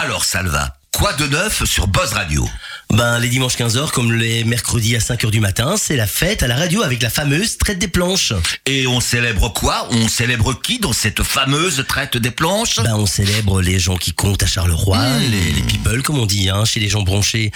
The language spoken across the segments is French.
Alors Salva, quoi de neuf sur Buzz Radio? Ben, les dimanches 15h, comme les mercredis à 5h du matin, c'est la fête à la radio avec la fameuse traite des planches. Et on célèbre quoi? On célèbre qui dans cette fameuse traite des planches? Ben, on célèbre les gens qui comptent à Charleroi, Mmh. les, les people, comme on dit, hein, chez les gens bronchés.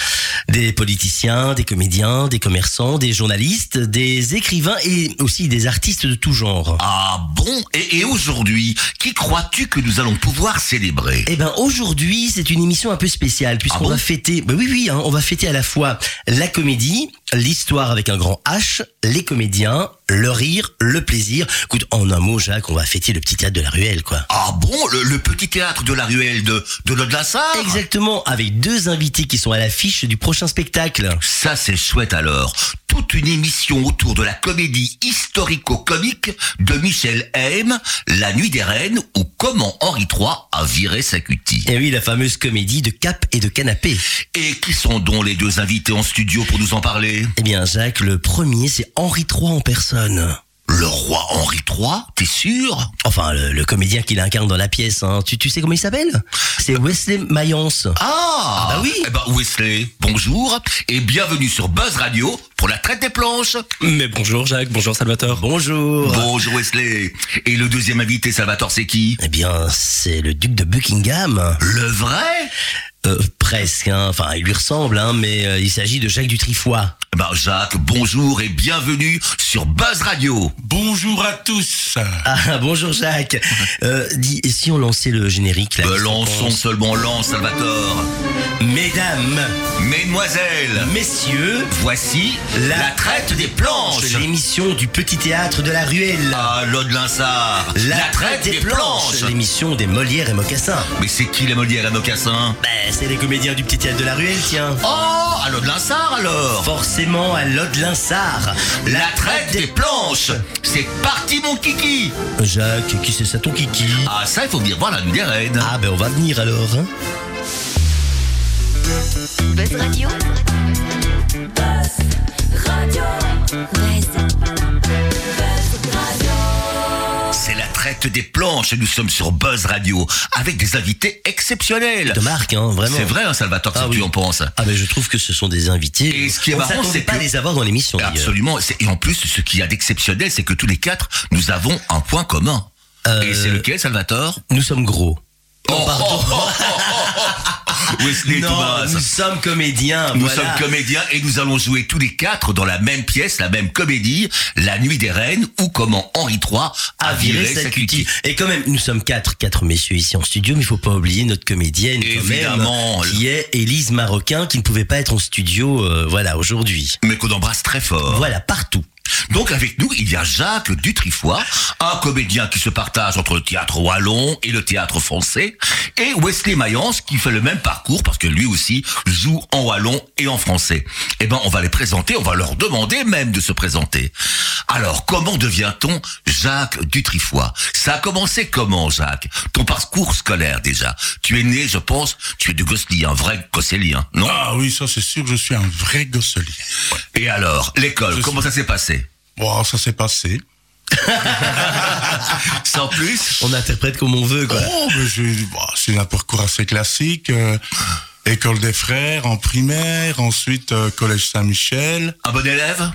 Des politiciens, des comédiens, des commerçants, des journalistes, des écrivains et aussi des artistes de tout genre. Ah bon? Et, et aujourd'hui, qui crois-tu que nous allons pouvoir célébrer? Eh ben aujourd'hui c'est une émission un peu spéciale puisqu'on Ah bon? va fêter, ben oui oui, hein, on va fêter à la fois la comédie, l'histoire avec un grand H, les comédiens, le rire, le plaisir. Écoute, en un mot Jacques, on va fêter le petit théâtre de la ruelle quoi. Ah bon le, le petit théâtre de la ruelle de, de l'Aude-la-Sarre Exactement, avec deux invités qui sont à l'affiche du prochain spectacle. Ça c'est chouette alors. Toute une émission autour de la comédie historico-comique de Michel Haim, La Nuit des Reines ou Comment Henri III a viré sa cutie. Et oui, la fameuse comédie de cap et de canapé. Et qui sont donc les deux invités en studio pour nous en parler? Eh bien Jacques, le premier c'est Henri III en personne. Le roi Henri III, t'es sûr? Enfin, le, le comédien qui l'incarne dans la pièce, hein. tu, tu sais comment il s'appelle? C'est Wesley Mayence. Ah, bah oui. Eh ben Wesley, bonjour et bienvenue sur Buzz Radio pour la traite des planches. Mais bonjour Jacques, bonjour Salvatore. Bonjour. Bonjour Wesley. Et le deuxième invité, Salvatore, c'est qui? Eh bien, c'est le duc de Buckingham. Le vrai? Euh, presque, hein. enfin, il lui ressemble, hein, mais euh, il s'agit de Jacques du Trifois. Eh Ben Jacques, bonjour et bienvenue sur Buzz Radio. Bonjour à tous. Ah, bonjour Jacques. Euh, dis, et si on lançait le générique là Euh, lançons seulement lance, Salvatore. Mesdames, Mesdemoiselles, messieurs, voici la, traite des planches. l'émission du petit théâtre de la ruelle. Ah, l'Aude-Linsard. La, traite des planches. l'émission des Molières et Mocassins. Mais c'est qui les Molières et Mocassin Ben, c'est les comédiens du petit théâtre de la ruelle, tiens. Oh, à l'Aude-Linsard alors Forcément à Lode-Linsard. La traite des planches C'est parti mon kiki Jacques, qui c'est ça ton kiki? Ah ça, il faut venir voir la nuit des reines. Ah ben on va venir alors. Hein. Buzz Radio. Buzz Radio. Buzz. Buzz Radio. C'est la traite des planches et nous sommes sur Buzz Radio avec des invités exceptionnels. De marque, hein, vraiment. C'est vrai, hein, Salvatore, Ah ce que oui. tu en penses? Ah ben je trouve que ce sont des invités. Et ce qui est on marrant, c'est pas que- les avoir dans l'émission. Absolument. Et en plus, ce qu'il y a d'exceptionnel, c'est que tous les quatre, nous avons un point commun. Euh, Et c'est lequel, Salvatore? Nous sommes gros. Oh, pardon. oh, oh. Wesley non, Thomas. nous sommes comédiens. Nous voilà. sommes comédiens et nous allons jouer tous les quatre dans la même pièce, la même comédie, La Nuit des Reines ou comment Henri III a viré sa cutie. Et quand même, nous sommes quatre, quatre messieurs ici en studio, mais il faut pas oublier notre comédienne, quand Évidemment. même, qui est Élise Marocain, qui ne pouvait pas être en studio, euh, voilà, aujourd'hui. Mais qu'on embrasse très fort. Voilà, partout. Donc avec nous, il y a Jacques Dutrifoy, un comédien qui se partage entre le théâtre wallon et le théâtre français, et Wesley Mayence qui fait le même parcours parce que lui aussi joue en wallon et en français. Eh ben, on va les présenter, on va leur demander même de se présenter. Alors, comment devient-on Jacques Dutrifoy Ça a commencé comment, Jacques? Ton parcours scolaire déjà. Tu es né, je pense, tu es de Gosselier, un vrai Gossélien, non? Ah oui, ça c'est sûr, je suis un vrai gosselier. Et alors, l'école, Je comment suis- ça s'est passé? Bon, ça s'est passé. Sans plus On interprète comme on veut, quoi. Oh, mais bon, c'est un parcours assez classique. euh, école des frères en primaire, ensuite euh, collège Saint-Michel. Un bon élève?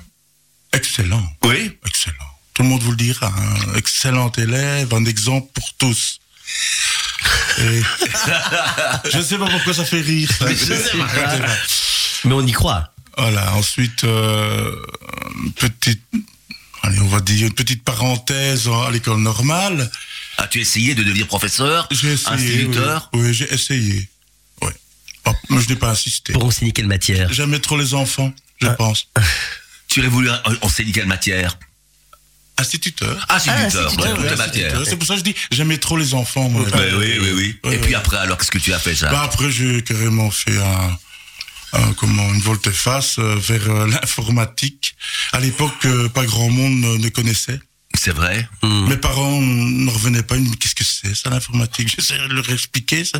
Excellent, Oui excellent. Tout le monde vous le dira. hein. Excellent élève, un exemple pour tous. Et... je sais pas pourquoi ça fait rire. ça. Je sais pas. Mais on y croit. Voilà, ensuite, euh, petite, allez, on va dire une petite parenthèse à l'école normale. As-tu essayé de devenir professeur J'ai essayé. Instituteur Oui, Oui, j'ai essayé. Ouais. Oh, mais je n'ai pas insisté. Pour enseigner quelle matière? J'aimais trop les enfants, je pense. Tu aurais voulu enseigner quelle matière? Instituteur. Instituteur, instituteur, ouais, Ouais, matière. C'est pour ça que je dis, j'aimais trop les enfants, moi. Oui, oui, oui, oui. Ouais, Et puis ouais. après, alors, qu'est-ce que tu as fait, Jacques? Bah, après, j'ai carrément fait un, un- comment, une volte-face euh, vers euh, l'informatique. À l'époque, euh, pas grand monde ne, connaissait. C'est vrai Hmm. Mes parents ne revenaient pas, ils me disaient, qu'est-ce que c'est, ça, l'informatique? J'essayais de leur expliquer ça.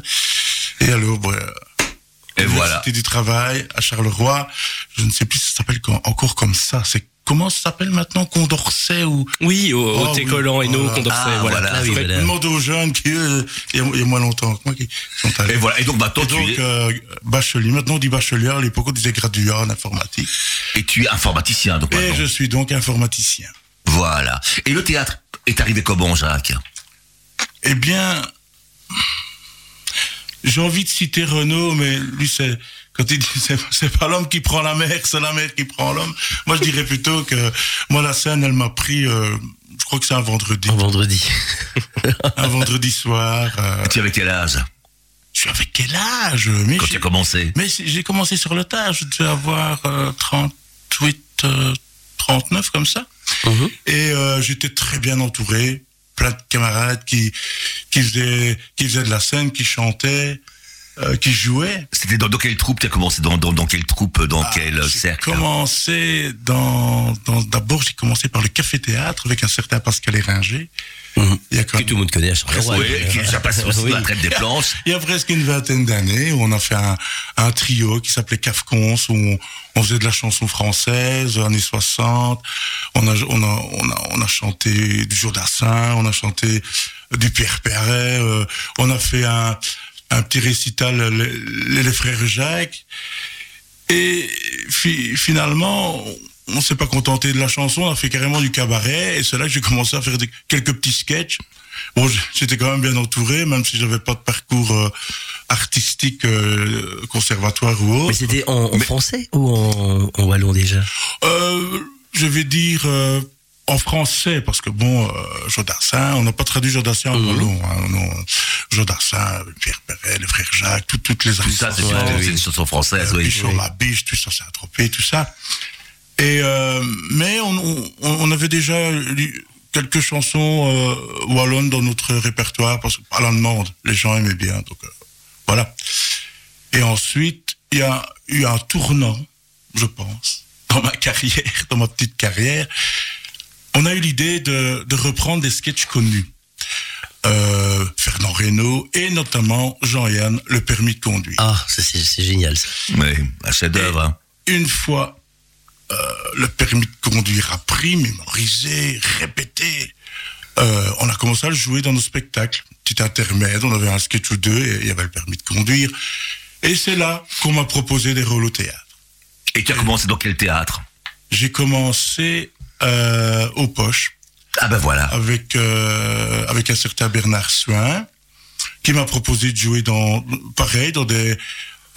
Et alors, ouais, Et voilà. C'était du travail à Charleroi. Je ne sais plus si ça s'appelle co- encore comme ça. C'est comment ça s'appelle maintenant Condorcet ou Oui, au, au Oh, thé oui. collant et nous. Condorcet, Ah, voilà. voilà. Ah oui, voilà. demande aux jeunes qui eux, il y, a- il y a moins longtemps que moi qui sont allés. Et voilà. Et donc maintenant Et donc, es, euh, bachelier. Maintenant, on dit bachelier. À l'époque, on disait graduat en informatique. et tu es informaticien donc Et je suis donc informaticien. Voilà. Et le théâtre est arrivé comment, Jacques? Eh bien, j'ai envie de citer Renaud, mais lui, c'est quand il dit c'est, pas l'homme qui prend la mer, c'est la mer qui prend l'homme. Moi, je dirais plutôt que moi, la scène, elle m'a pris. euh, je crois que c'est un vendredi, Un vendredi. un vendredi soir. euh, Tu avais quel âge? Je suis avec quel âge? Mais quand tu as commencé Mais j'ai commencé sur le tard, je devais avoir euh, 38, euh, 39 comme ça. Mhm. Et euh, j'étais très bien entouré, plein de camarades qui qui faisaient qui faisaient de la scène, qui chantaient, euh, qui jouaient. C'était dans, dans quelle troupe tu as commencé? Dans, dans, dans quelle troupe Dans Ah, quel j'ai cercle? commencé dans, d'abord j'ai commencé par le café théâtre avec un certain Pascal Éringer. Mhm. Il y a quand Que tout le monde connaît. Oui, qui ça passe aussi Oui. à la traite des planches. Il y a presque une vingtaine d'années où on a fait un, un trio qui s'appelait Cafcons où on, on faisait de la chanson française, années 60. On a, on a, on a, on a chanté du Jodassin, on a chanté du Pierre Perret, euh, on a fait un, un petit récital, les, les frères Jacques. Et fi- finalement, on s'est pas contenté de la chanson, on a fait carrément du cabaret. Et c'est là que j'ai commencé à faire des- quelques petits sketchs. Bon, j'étais quand même bien entouré, même si j'avais pas de parcours euh, artistique, euh, conservatoire ou Mais autre. c'était en, en français ou en, en wallon déjà? Euh, je vais dire euh, en français, parce que bon, euh, Jodassin, on n'a pas traduit Jodassin en Mhm. wallon. Hein, non, Jodassin, Pierre Perret, le frère Jacques, tout- toutes les Tout ça, c'est une, oui. chanson française, Euh, oui. Bichon, la biche, tout ça, c'est atropé, tout ça. Et euh, mais on, on, on avait déjà lu quelques chansons euh, wallonnes dans notre répertoire parce qu'à la demande, les gens aimaient bien. Donc euh, voilà. Et ensuite, il y a eu un tournant, je pense, dans ma carrière, dans ma petite carrière. On a eu l'idée de, de reprendre des sketchs connus. Euh, Fernand Reynaud et notamment Jean-Yann, le permis de conduire. Ah, c'est génial ça. Oui, un chef-d'œuvre. hein. une fois euh, le permis de conduire appris, mémorisé, répété, euh, on a commencé à le jouer dans nos spectacles. Petit intermède, on avait un sketch ou deux et il y avait le permis de conduire. Et c'est là qu'on m'a proposé des rôles au théâtre. Et tu as commencé dans quel théâtre? J'ai commencé euh, aux poches Ah ben voilà. avec euh, avec un certain Bernard Suin qui m'a proposé de jouer dans pareil dans des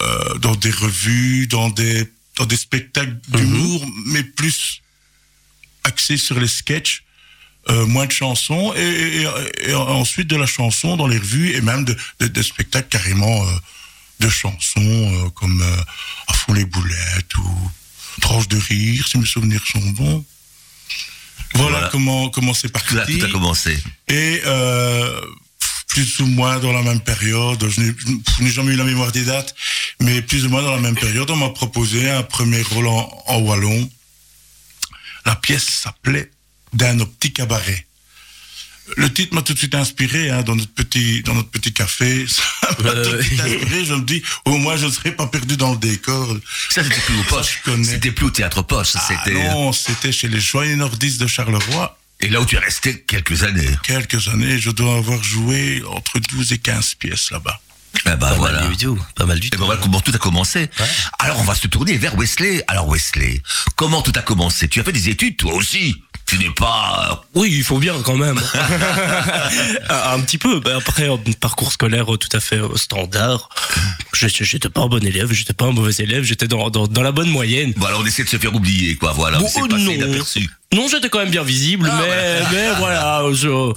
euh, dans des revues, dans des dans des spectacles d'humour, mais plus axés sur les sketchs, euh, moins de chansons et, et- et- et ensuite de la chanson dans les revues et même de, spectacles carrément euh, de chansons euh, comme à fond les boulettes ou tranche de rire si mes souvenirs sont bons. Voilà, Voilà. comment comment c'est parti. Tout a, tout a commencé. Et euh, plus ou moins dans la même période, je n'ai- je n'ai jamais eu la mémoire des dates, mais plus ou moins dans la même période, on m'a proposé un premier rôle en, en wallon. La pièce s'appelait D'un optique cabaret. Le titre m'a tout de suite inspiré hein, dans notre petit dans notre petit café. Ça m'a Euh, tout de suite inspiré. Je me dis au moins je ne serai pas perdu dans le décor. Ça, c'était plus au poche. C'était plus au théâtre poche. Ah C'était. non, c'était chez les Joyeux Nordistes de Charleroi. Et là où tu es resté quelques années. Quelques années, je dois avoir joué entre 12 et 15 pièces là-bas. Ah ben Pas voilà. mal du tout. Pas mal du Et tout. ben voilà comment tout a commencé. Alors on va se tourner vers Wesley. Alors Wesley, comment tout a commencé? Tu as fait des études toi aussi? Tu n'es pas. Oui, il faut bien quand même. un petit peu. Ben, Après, un parcours scolaire euh, tout à fait euh, standard. J'étais pas un bon élève, j'étais pas un mauvais élève, j'étais dans, dans, dans la bonne moyenne. Voilà, on essaie de se faire oublier quoi. Voilà, Bon, c'est oh, passé non. inaperçu. Non, j'étais quand même bien visible, Ah, mais, mais voilà, je-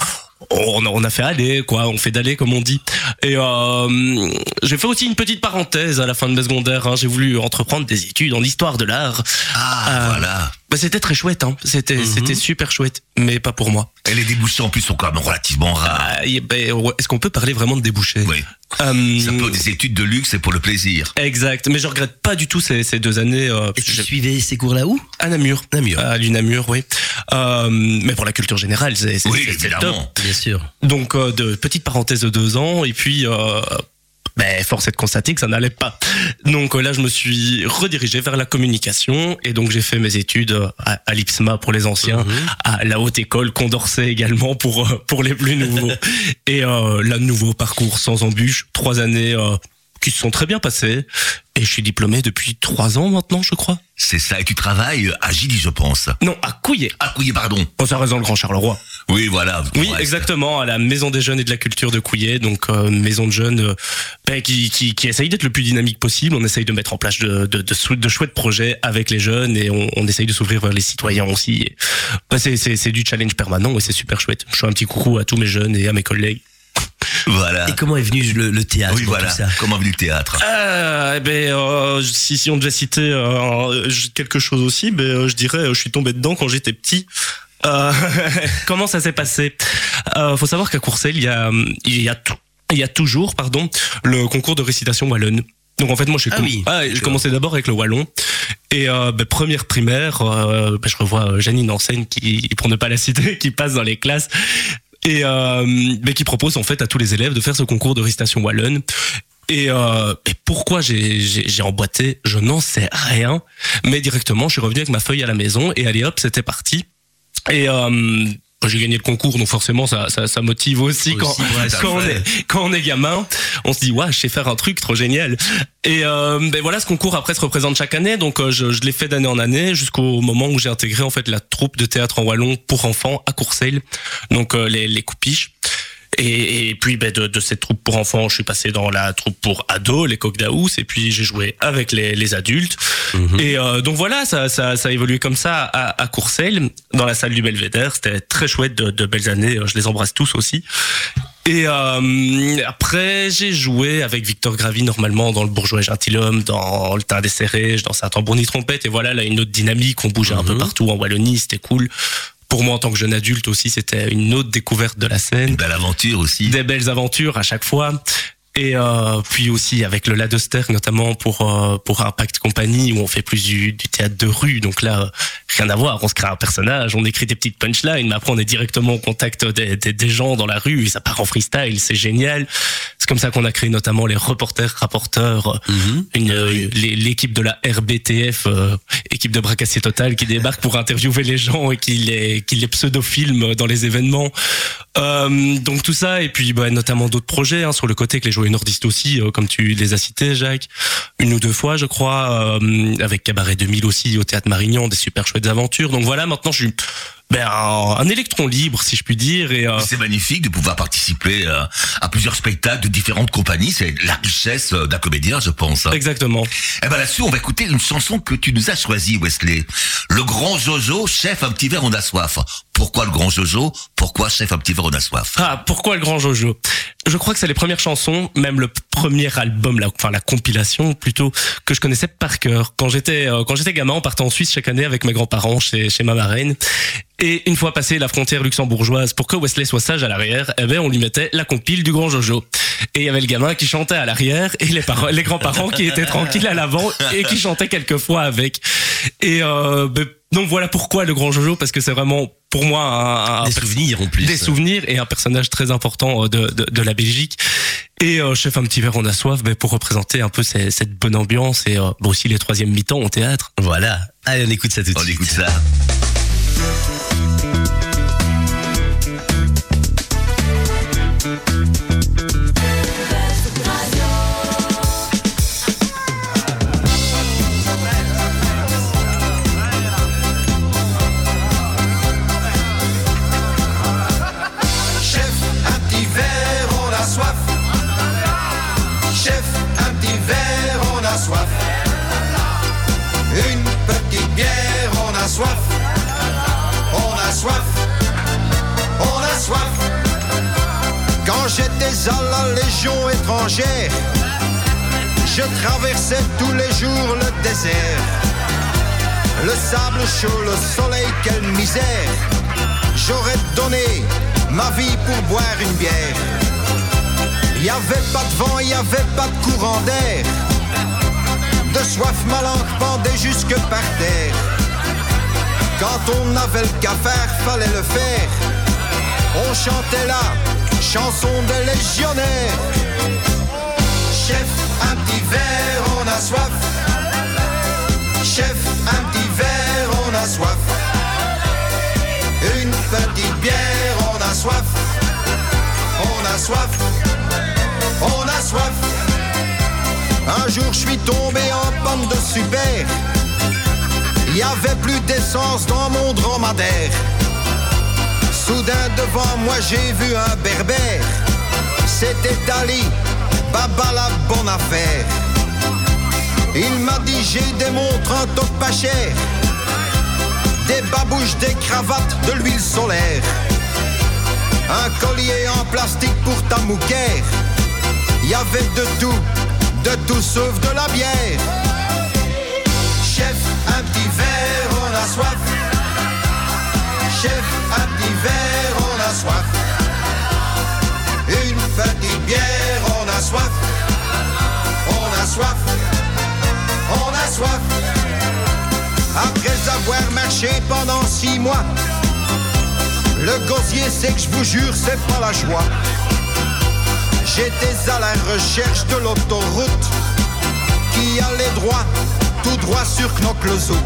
on, a- on a fait aller, quoi, on fait d'aller comme on dit. Et euh, j'ai fait aussi une petite parenthèse à la fin de mes secondaires. hein. J'ai voulu entreprendre des études en histoire de l'art. Ah Euh, voilà. Bah, c'était très chouette, hein. c'était Mhm. c'était super chouette, mais pas pour moi. Et les débouchés en plus sont quand même relativement rares. Ah, ben, Est-ce qu'on peut parler vraiment de débouchés? Oui. Euh, C'est un peu des études de luxe et pour le plaisir. Exact, mais je regrette pas du tout ces, ces deux années euh, Et tu suivais ces cours là où? À Namur. Namur. À l'UNAMUR, oui. Euh, mais pour la culture générale, c'est Oui, top. évidemment. Bien sûr. Donc, euh, de petite parenthèse de deux ans, et puis ben, force est de constater que ça n'allait pas. Donc euh, là, je me suis redirigé vers la communication et donc j'ai fait mes études euh, à, à l'IPSMA pour les anciens, à la haute école Condorcet également pour euh, pour les plus nouveaux. et euh, là, nouveau parcours sans embûche, trois années euh, qui se sont très bien passées et je suis diplômé depuis trois ans maintenant, je crois. C'est ça, et tu travailles à Gilly, je pense. Non, à Couillet. Ah, Couillet, pardon. On s'est raison le Grand Charleroi. Oui, voilà. Oui, exactement, à la Maison des Jeunes et de la Culture de Couillet, donc euh, maison de jeunes euh, ben, qui, qui, qui essaye d'être le plus dynamique possible. On essaye de mettre en place de, de, de, chouettes projets avec les jeunes et on, on essaye de s'ouvrir vers les citoyens aussi. Ben, c'est, c'est, c'est du challenge permanent et c'est super chouette. Je fais un petit coucou à tous mes jeunes et à mes collègues. Voilà. Et comment est venu le, le théâtre Oui, voilà. tout ça Comment venu le théâtre? Euh, eh ben, euh, si, si on devait citer euh, quelque chose aussi, ben, euh, je dirais, euh, je suis tombé dedans quand j'étais petit. Euh, comment ça s'est passé? Euh, Faut savoir qu'à Courcelles, il y a, il y a, tout- il y a toujours, pardon, le concours de récitation wallonne. Donc en fait, moi, j'ai Ah com- oui, commencé d'abord avec le wallon. Et euh, ben, première primaire, euh, ben, je revois Janine Enseigne qui, pour ne pas la citer, qui passe dans les classes et euh, ben, qui propose en fait à tous les élèves de faire ce concours de récitation wallonne. Et, euh, pourquoi j'ai emboîté, je n'en sais rien. Mais directement, je suis revenu avec ma feuille à la maison et allez hop, c'était parti. Et euh, j'ai gagné le concours, donc forcément ça, ça, ça motive aussi, quand, Aussi, ouais, quand, on est, quand on est gamin. On se dit, ouais, je sais faire un truc trop génial. Et euh, ben voilà, ce concours après se représente chaque année, donc euh, je, je l'ai fait d'année en année jusqu'au moment où j'ai intégré en fait la troupe de théâtre en wallon pour enfants à Courcelles, donc euh, les, les coupiches. Et, et puis ben, de, de cette troupe pour enfants, je suis passé dans la troupe pour ados, les coqs d'Aous, et puis j'ai joué avec les, les adultes. Et euh, donc voilà, ça, ça, ça a évolué comme ça à, à Courcelles, dans la salle du Belvédère. C'était très chouette, de, de belles années. Je les embrasse tous aussi. Et euh, après, j'ai joué avec Victor Gravy normalement dans le Bourgeois Gentilhomme, dans le Teint des Serrèges, dans Saint-Tambourny Trompette. Et voilà, là, une autre dynamique. On bougeait un peu partout en Wallonie, c'était cool. Pour moi, en tant que jeune adulte aussi, c'était une autre découverte de la scène. Une belle aventure aussi. des belles aventures à chaque fois. Et euh, puis aussi avec le Ladester notamment pour euh, pour Impact Company où on fait plus du, du théâtre de rue. Donc là rien à voir. On se crée un personnage on écrit des petites punchlines mais après on est directement au contact des, des, des gens dans la rue. Et ça part en freestyle c'est génial c'est comme ça qu'on a créé notamment les reporters rapporteurs euh, une euh, les- l'équipe de la RBTF euh, équipe de bracassier total qui débarque pour interviewer les gens et qui les qui les pseudo-filme dans les événements. Euh, donc tout ça et puis bah, notamment d'autres projets hein, sur le côté que les joueurs nordistes aussi euh, comme tu les as cités Jacques. Une ou deux fois je crois euh, avec Cabaret 2000 aussi au théâtre Marignan des super chouettes aventures. Donc voilà maintenant je suis ben, un, un électron libre si je puis dire et euh, C'est magnifique de pouvoir participer euh, à plusieurs spectacles de différentes compagnies. C'est la richesse euh, d'un comédien, je pense. hein. exactement Eh ben là-dessus, on va écouter une chanson que tu nous as choisie, Wesley. Le grand Jojo, chef, un petit verre, on a soif. Pourquoi le grand Jojo? Pourquoi chef, un petit verre, soif? Ah, pourquoi le grand Jojo? Je crois que c'est les premières chansons, même le premier album, la, enfin la compilation plutôt, que je connaissais par cœur. Quand j'étais euh, quand j'étais gamin, on partait en Suisse chaque année avec mes grands-parents chez, chez ma marraine. Et une fois passé la frontière luxembourgeoise, pour que Wesley soit sage à l'arrière, eh ben on lui mettait la compile du grand Jojo. Et il y avait le gamin qui chantait à l'arrière et les, les grands-parents qui étaient tranquilles à l'avant et qui chantaient quelquefois avec. Et euh, ben, donc voilà pourquoi le grand Jojo, parce que c'est vraiment pour moi un, un Des souvenirs en plus. des souvenirs et un personnage très important euh, de, de, de la Belgique. Et euh, chef un petit verre on a soif ben, pour représenter un peu ces- cette bonne ambiance et euh, bon, aussi les troisièmes mi-temps au théâtre. Voilà. Allez, on écoute ça tout de On suite. écoute ça. À la Légion étrangère, je traversais tous les jours le désert. Le sable chaud, le soleil, quelle misère. J'aurais donné ma vie pour boire une bière. N'y avait pas de vent, n'y avait pas de courant d'air. De soif, ma langue pendait jusque par terre. Quand on avait le cafard, fallait le faire. On chantait la chanson des légionnaires. Chef, un petit verre, on a soif. Chef, un petit verre, on a soif. Une petite bière, on a soif. On a soif. On a soif. Un jour, je suis tombé en panne de super. Il y avait plus d'essence dans mon dromadaire. Soudain devant moi j'ai vu un berbère. C'était Ali, Baba la bonne affaire. Il m'a dit j'ai des montres en top pas cher. Des babouches, des cravates, de l'huile solaire. Un collier en plastique pour ta mouquère. Y avait de tout, de tout sauf de la bière. Chef, un petit verre, on a soif. On a soif. Une petite bière, on a soif. On a soif. On a soif. Après avoir marché pendant six mois, le gosier c'est que je vous jure, c'est pas la joie. J'étais à la recherche de l'autoroute qui allait droit, tout droit sur Knock-le-Zout.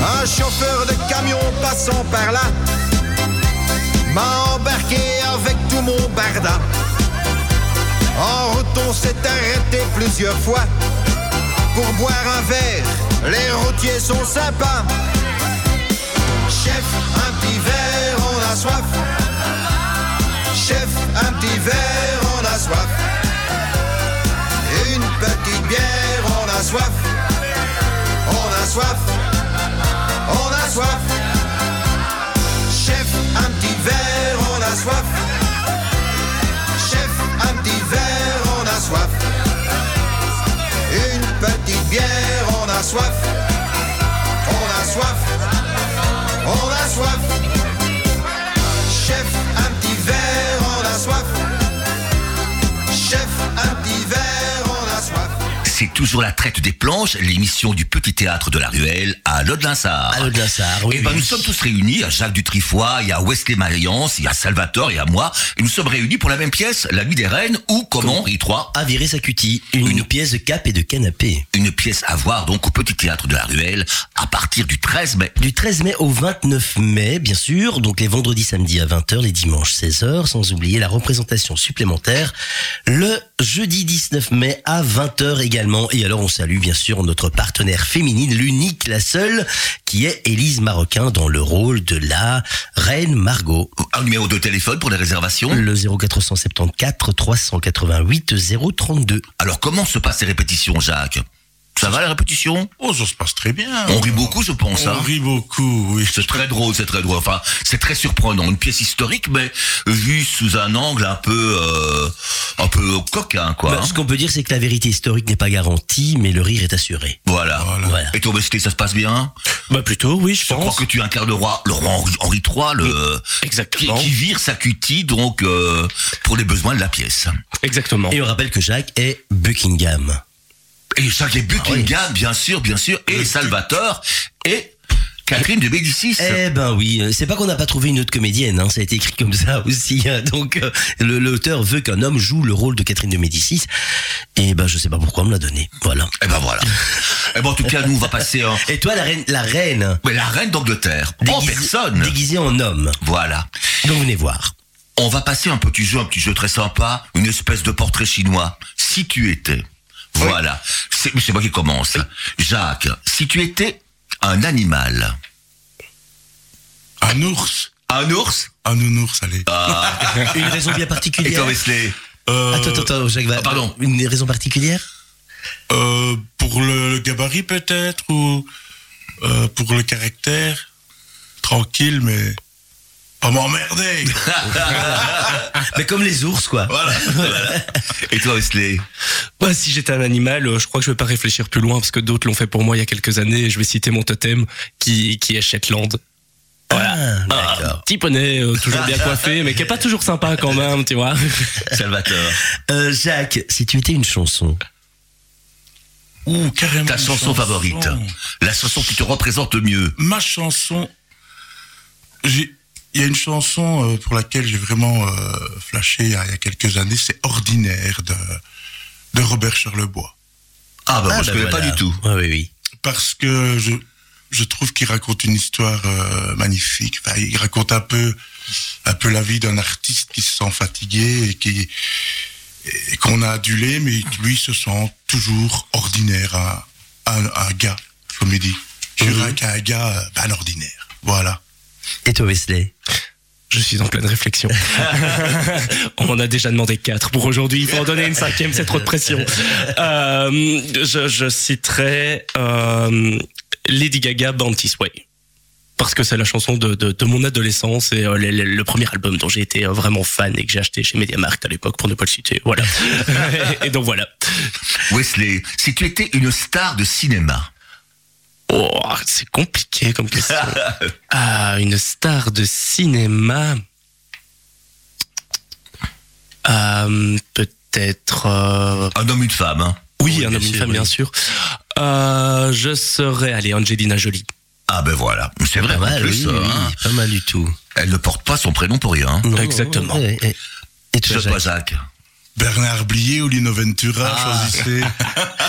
Un chauffeur de camion passant par là embarqué avec tout mon barda. En route, on s'est arrêté plusieurs fois pour boire un verre. Les routiers sont sympas. Chef, un petit verre, on a soif. Chef, un petit verre, on a soif. Une petite bière, on a soif. On a soif. On a soif. Verre, on a soif. Chef, un petit verre, on a soif. Une petite bière, on a soif. On a soif. On a soif. C'est toujours la traite des planches, l'émission du petit théâtre de la Ruelle à Lode-Linsard. À Lode-Linsard, oui, Et ben, oui. nous sommes tous réunis, a Jacques Dutrifoy, il y a Wesley Mayence, il y a Salvatore, il y a moi, et nous sommes réunis pour la même pièce, La Nuit des Reines, ou comment, Henri III, À virer sa cutie, une, pièce de cap et de canapé. une pièce à voir donc au petit théâtre de la Ruelle à partir du 13 mai. Du 13 mai au 29 mai, bien sûr, donc les vendredis, samedis à 20h, les dimanches 16h, sans oublier la représentation supplémentaire le jeudi 19 mai à 20h également. Et alors on salue bien sûr notre partenaire féminine, l'unique, la seule, qui est Élise Marocain dans le rôle de la reine Margot. Un numéro de téléphone pour les réservations. Le 0474 388 032. Alors comment se passent ces répétitions, Jacques? Ça va les répétitions Oh, ça se passe très bien. On rit beaucoup, je pense. On hein rit beaucoup, oui. C'est très drôle, c'est très drôle. Enfin, c'est très surprenant. Une pièce historique, mais vue sous un angle un peu, euh, un peu coquin, quoi. Bah, hein. ce qu'on peut dire, c'est que la vérité historique n'est pas garantie, mais le rire est assuré. Voilà. Voilà. Et toi, Wesley, ça se passe bien? Bah plutôt, oui, je Je crois pense. que tu incarnes le roi, le roi Henri, Henri III, le qui, Exactement. qui vire sa cutie donc euh, pour les besoins de la pièce. Exactement. Et on rappelle que Jacques est Buckingham. Et Jacques Buckingham, Ah bien sûr, bien sûr, et Salvatore et Catherine de Médicis. Eh ben oui, euh, c'est pas qu'on n'a pas trouvé une autre comédienne, hein, ça a été écrit comme ça aussi. hein. Donc euh, l'auteur veut qu'un homme joue le rôle de Catherine de Médicis. Et ben je sais pas pourquoi on me l'a donné. Voilà. Et ben voilà. et ben en tout cas, nous on va passer en Et toi la reine, la reine? Mais la reine d'Angleterre en personne. déguisée en homme. Voilà. Donc venez voir. On va passer un petit jeu, un petit jeu très sympa, une espèce de portrait chinois. Si tu étais, voilà, c'est moi qui commence. Jacques, si tu étais un animal, Un ours. un ours, Un nounours, allez. Une raison bien et toi particulière. Wesley, Euh, Attends, attends, attends, Jacques va. Ah, pardon. Une raison particulière? Euh, pour le, le gabarit peut-être ou euh, pour le caractère? Tranquille, mais pas m'emmerder. Mais comme les ours quoi. voilà, voilà. Et toi Wesley, Bah, si j'étais un animal, euh, je crois que je vais pas réfléchir plus loin parce que d'autres l'ont fait pour moi il y a quelques années et je vais citer mon totem qui, qui est Shetland. Ah, Ah, d'accord. petit poney, euh, toujours bien coiffé, mais qui est pas toujours sympa quand même, tu vois. Salvatore, Euh, Jacques, si tu étais une chanson, Ouh, carrément. ta chanson favorite, la chanson qui te représente le mieux. Ma chanson. j'ai- Il y a une chanson euh, pour laquelle j'ai vraiment euh, flashé il y, a, il y a quelques années, c'est Ordinaire de, de Robert Charlebois. Ah bah moi Ah, je bah, connais pas du tout. Ouais, oui, oui. Parce que je, je trouve qu'il raconte une histoire euh, magnifique. Enfin, il raconte un peu, un peu la vie d'un artiste qui se sent fatigué et qui et qu'on a adulé, mais qui, lui se sent toujours ordinaire, un, un, un gars, comme il dit. Je dirais qu'un gars, ben, ordinaire. Voilà. Et toi, Wesley Je suis en pleine réflexion. On m'en a déjà demandé quatre pour aujourd'hui. Il faut en donner une cinquième, c'est trop de pression. Euh, je, je citerai euh, Lady Gaga, Born This Way. Parce que c'est la chanson de, de, de mon adolescence et euh, le, le- le premier album dont j'ai été vraiment fan et que j'ai acheté chez MediaMarkt à l'époque pour ne pas le citer. Voilà. et donc voilà. Wesley, si tu étais une star de cinéma, Oh, c'est compliqué comme question. Ah, une star de cinéma. Euh, Peut-être. euh, un homme, une femme, hein Oui, Oui, un homme, une femme, oui. bien sûr. Euh, je serais, allez, Angelina Jolie. Ah ben voilà, c'est vrai mal, plus, oui, oui, hein, pas mal du tout. elle ne porte pas son prénom pour rien. hein. Non, Exactement. ouais, ouais. Et toi, pas, Jacques Jacques. Bernard Blier ou Lino Ventura, Ah. choisissez.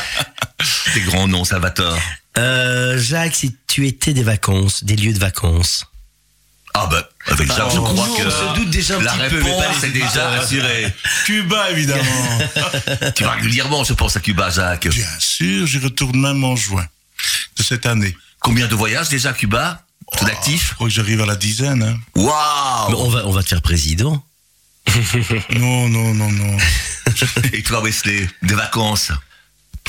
Tes grands noms, Salvatore. Euh, Jacques, si tu étais des vacances, des lieux de vacances. Ah ben, avec Jacques, je Oh, crois nous, que on se doute déjà un la petit peu, mais réponse pas les est déjà assurée. Cuba, évidemment. tu vas régulièrement, je pense, à Cuba, Jacques. Bien sûr, j'y retourne même en juin de cette année. Combien de voyages déjà à Cuba? Tout Je actif crois que j'arrive à la dizaine. Hein. Waouh on va, on va te faire président. Non, non, non, non. Et toi, Wesley, des vacances?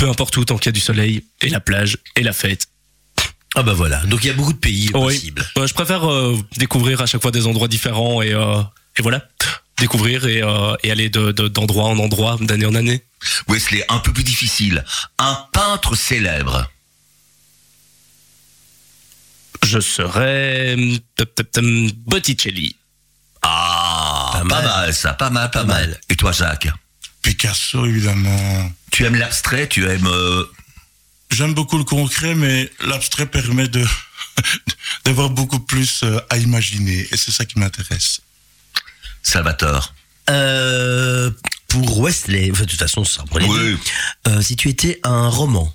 Peu importe où, tant qu'il y a du soleil, et la plage, et la fête. Ah bah voilà. Donc il y a beaucoup de pays Oui. possibles. Euh, je préfère euh, découvrir à chaque fois des endroits différents et, euh, et voilà. Découvrir et, euh, et aller de- de- d'endroit en endroit, d'année en année. Wesley, un peu plus difficile. Un peintre célèbre. Je serais hum, Botticelli. Ah, Pas pas, mal. ça, pas mal, pas, mal. Et toi, Jacques? Picasso, évidemment. Tu aimes l'abstrait, tu aimes... euh, J'aime beaucoup le concret, mais l'abstrait permet de d'avoir beaucoup plus euh, à imaginer. Et c'est ça qui m'intéresse. Salvatore Euh, pour Wesley, enfin, de toute façon, ça. Oui. Euh, si tu étais un roman.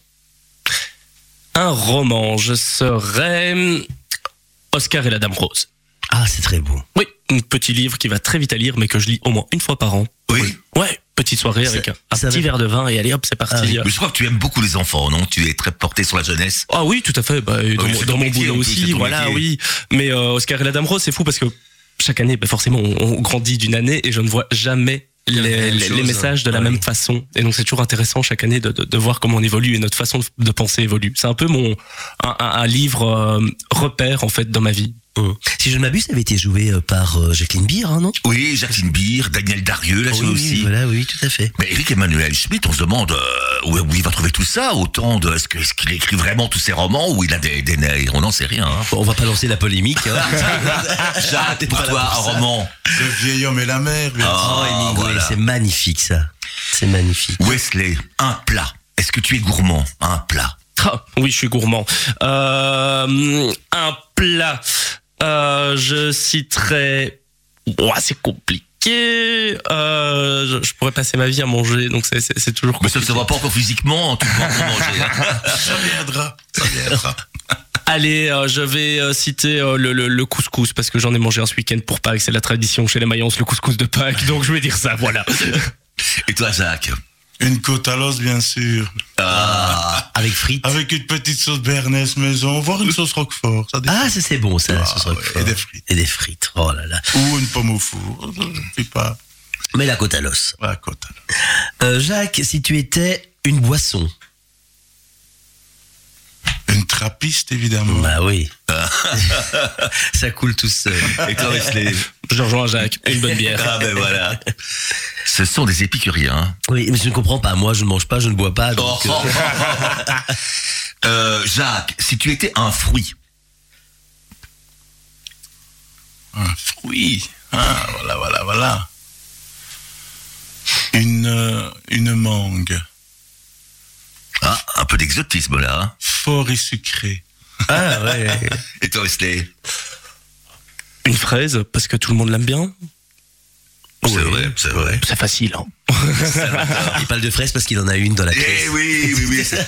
Un roman, je serais Oscar et la Dame Rose. Ah, c'est très beau. Oui, petit livre qui va très vite à lire, mais que je lis au moins une fois par an. Oui. Ouais, petite soirée avec un, petit verre de vin et allez hop, c'est parti. Ah oui. Mais je crois que tu aimes beaucoup les enfants, non? Tu es très porté sur la jeunesse. Ah oui, tout à fait. Bah, et dans Oui, mon, c'est dans ton mon métier, boulot aussi, voilà, métier. oui. Mais euh, Oscar et la Dame Rose, c'est fou parce que chaque année, bah, forcément, on, on grandit d'une année et je ne vois jamais les, messages de la Ah même façon. Et donc c'est toujours intéressant chaque année de, de, de voir comment on évolue et notre façon de, de penser évolue. C'est un peu mon un, un- un livre euh, repère en fait dans ma vie. Hum. Si je ne m'abuse, ça avait été joué euh, par euh, Jacqueline Beer, hein, non? Oui, Jacqueline Beer, Daniel Darieux, là, oui, aussi. Voilà, oui, tout à fait. Mais Eric Emmanuel Schmitt, on se demande euh, où, où il va trouver tout ça, autant de... Est-ce qu'il écrit vraiment tous ses romans ou il a des, des nez On n'en sait rien. Hein. Bon, on va pas lancer la polémique. Hein. Jacques, pour toi, un roman. Le vieil homme et la mer, bien Ah, sûr. Oh, voilà. c'est magnifique ça. C'est magnifique. Wesley, un plat. Est-ce que tu es gourmand Un plat? Ah, oui, je suis gourmand. Euh, un plat. Euh, je citerai. C'est compliqué. Euh, je, je pourrais passer ma vie à manger, donc c'est- c'est c'est toujours Mais ça compliqué. ne se voit pas encore physiquement, tu peux encore manger. hein. Ça viendra, ça viendra. Allez, euh, je vais euh, citer euh, le, le, le couscous parce que j'en ai mangé un ce week-end pour Pâques. C'est la tradition chez les Mayence, le couscous de Pâques. Donc je vais dire ça, voilà. Et toi, Jacques Une côte à l'os, bien sûr. Ah, Avec frites. Avec une petite sauce béarnaise maison, voire une sauce roquefort. Ça. Ah, ça c'est bon ça. Ah, ce sera ouais, fort. et des frites. Et des frites. Oh là là. Ou une pomme au four. Je ne sais pas. Mais la côte à l'os. La côte à l'os. Euh, Jacques, si tu étais une boisson. Une trappiste, évidemment. Bah oui. ça coule tout seul. et toi, Wesley Je rejoins Jacques. Une bonne bière. Ah ben voilà. Ce sont des épicuriens. Oui, mais je ne comprends pas. Moi, je ne mange pas, je ne bois pas. Donc, Oh. euh, Euh, Jacques, si tu étais un fruit, Un fruit. Ah, voilà, voilà, voilà. Une, euh, une mangue. Ah, un peu d'exotisme là. hein. Fort et sucré. Ah ouais. Et toi, Wesley? Une fraise parce que tout le monde l'aime bien. C'est vrai, c'est vrai. C'est facile. Hein. Il parle de fraises parce qu'il en a une dans la Eh caisse. oui, oui, oui. c'est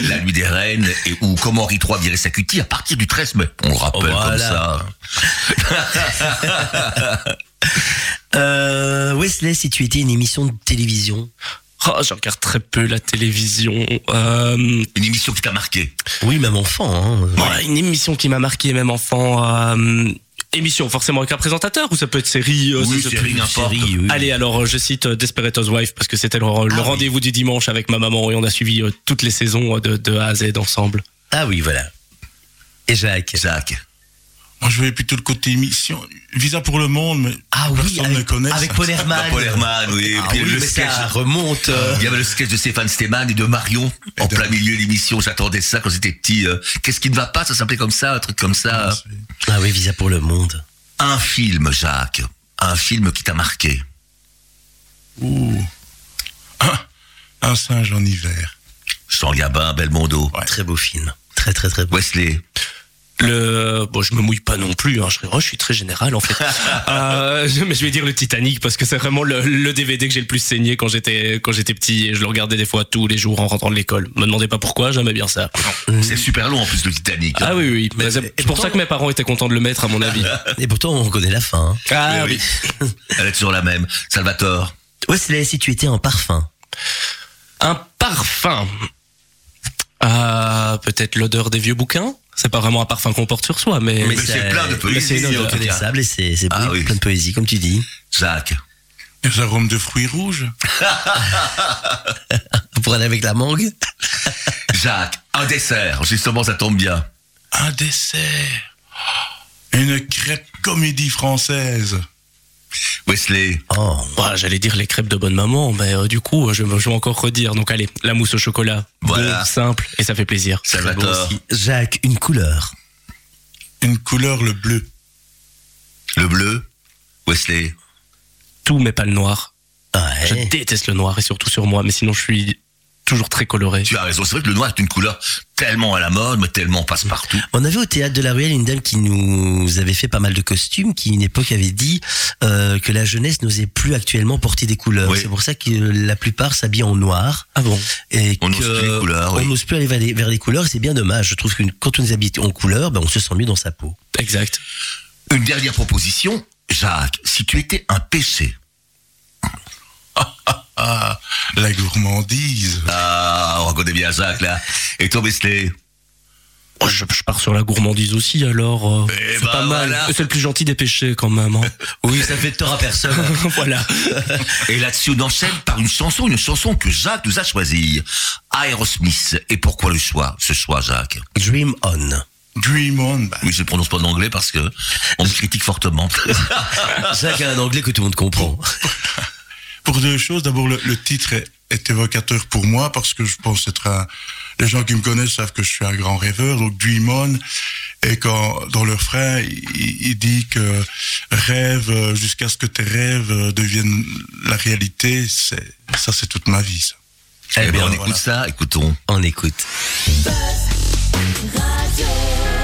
La nuit des reines et où comment Henri III virait sa cutie à partir du 13 mai. On le rappelle Voilà. comme ça. Euh, Wesley, si tu étais une émission de télévision. Oh, je regarde très peu la télévision. Euh, Une émission qui t'a marqué. Oui, même enfant. Hein. ouais, une émission qui m'a marqué, même enfant. euh, émission, forcément avec un présentateur ou ça peut être série euh, Oui, ça- série, peut- n'importe. Série, oui. Allez, alors je cite Desperate Housewives parce que c'était le, le oui. rendez-vous du dimanche avec ma maman et on a suivi euh, toutes les saisons de, de A à Z ensemble. Ah oui, voilà. Et Jacques. Jacques. Moi, je vais plutôt le côté émission. Visa pour le monde, mais Ah oui, personne ne avec, connaît. avec. Paul Herman. Paul Herman, oui. Et Ah puis oui, le mais sketch. ça remonte. euh, Il y avait le sketch de Stéphane Stéman et de Marion en de- plein milieu de l'émission. J'attendais ça quand j'étais petit. euh, Qu'est-ce qui ne va pas? Ça s'appelait comme ça, un truc comme ça. Ah oui, Visa pour le monde. Un film, Jacques. Un film qui t'a marqué. Ouh. Ah, un singe en hiver. Jean Gabin, Belmondo. Ouais. Très beau film. Très, très, très beau. Wesley. Le bon, je me mouille pas non plus. Hein, je, oh, je suis très général en fait. euh, mais je vais dire le Titanic parce que c'est vraiment le, le DVD que j'ai le plus saigné quand j'étais quand j'étais petit et je le regardais des fois tous les jours en rentrant de l'école. Me demandez pas pourquoi, j'aimais bien ça. C'est super long en plus le Titanic. Ah oui oui. Mais- c'est pour pourtant- ça que mes parents étaient contents de le mettre à mon avis. Et pourtant, on connaît la fin. hein. Ah Oui, oui. Elle est toujours la même. Salvatore. Wesley, si tu étais un parfum? Un parfum. Ah, peut-être l'odeur des vieux bouquins? C'est pas vraiment un parfum qu'on porte sur soi, mais, Mais c'est plein de poésie, C'est reconnaissable et c'est Ah oui. plein de poésie, comme tu dis. Jacques. Les arômes de fruits rouges. Pour aller avec la mangue. Jacques. Un dessert. Justement, ça tombe bien. Un dessert. Une crêpe comédie française. Wesley. Oh. Bah, j'allais dire les crêpes de bonne maman, mais euh, du coup, je, je vais encore redire. Donc allez, la mousse au chocolat, Voilà. Bon, simple et ça fait plaisir. Beau Salvatore. aussi. Jacques, une couleur. Une couleur, le bleu. Le bleu. Wesley. Tout, mais pas le noir. Je déteste le noir et surtout sur moi, mais sinon je suis toujours très coloré. Tu as raison. C'est vrai que le noir est une couleur tellement à la mode, mais tellement passe-partout. On avait au théâtre de la Ruelle une dame qui nous avait fait pas mal de costumes, qui une époque avait dit euh, que la jeunesse n'osait plus actuellement porter des couleurs. Oui. C'est pour ça que la plupart s'habillent en noir. Ah bon? Et On n'ose plus les couleurs, on oui. n'ose plus aller vers les, vers les couleurs. C'est bien dommage. Je trouve que quand on nous habille en couleur, ben on se sent mieux dans sa peau. Exact. Une dernière proposition. Jacques, si tu étais un péché. Ah, la gourmandise. Ah, on reconnaît bien Jacques, là. Et toi, Wesley? Oh, Je, je pars sur la gourmandise aussi, alors euh, Eh c'est ben, pas mal. C'est le plus gentil des péchés quand même. hein. Oui, ça fait tort à personne. voilà. Et là-dessus, on enchaîne par une chanson, une chanson que Jacques nous a choisie. Aerosmith. Et pourquoi le choix, ce choix, Jacques? Dream on. Dream on. bah, Oui, je ne prononce pas en anglais parce que on me critique fortement. Jacques a un anglais que tout le monde comprend. Pour deux choses. D'abord, le, le titre est, est évocateur pour moi parce que je pense être un. Les gens qui me connaissent savent que je suis un grand rêveur. Donc, Dream on. Et quand, dans le refrain, il, il dit que rêve euh, jusqu'à ce que tes rêves euh, deviennent la réalité. C'est, ça, c'est toute ma vie, ça. Eh bien, on voilà. écoute ça, écoutons. On écoute. Radio.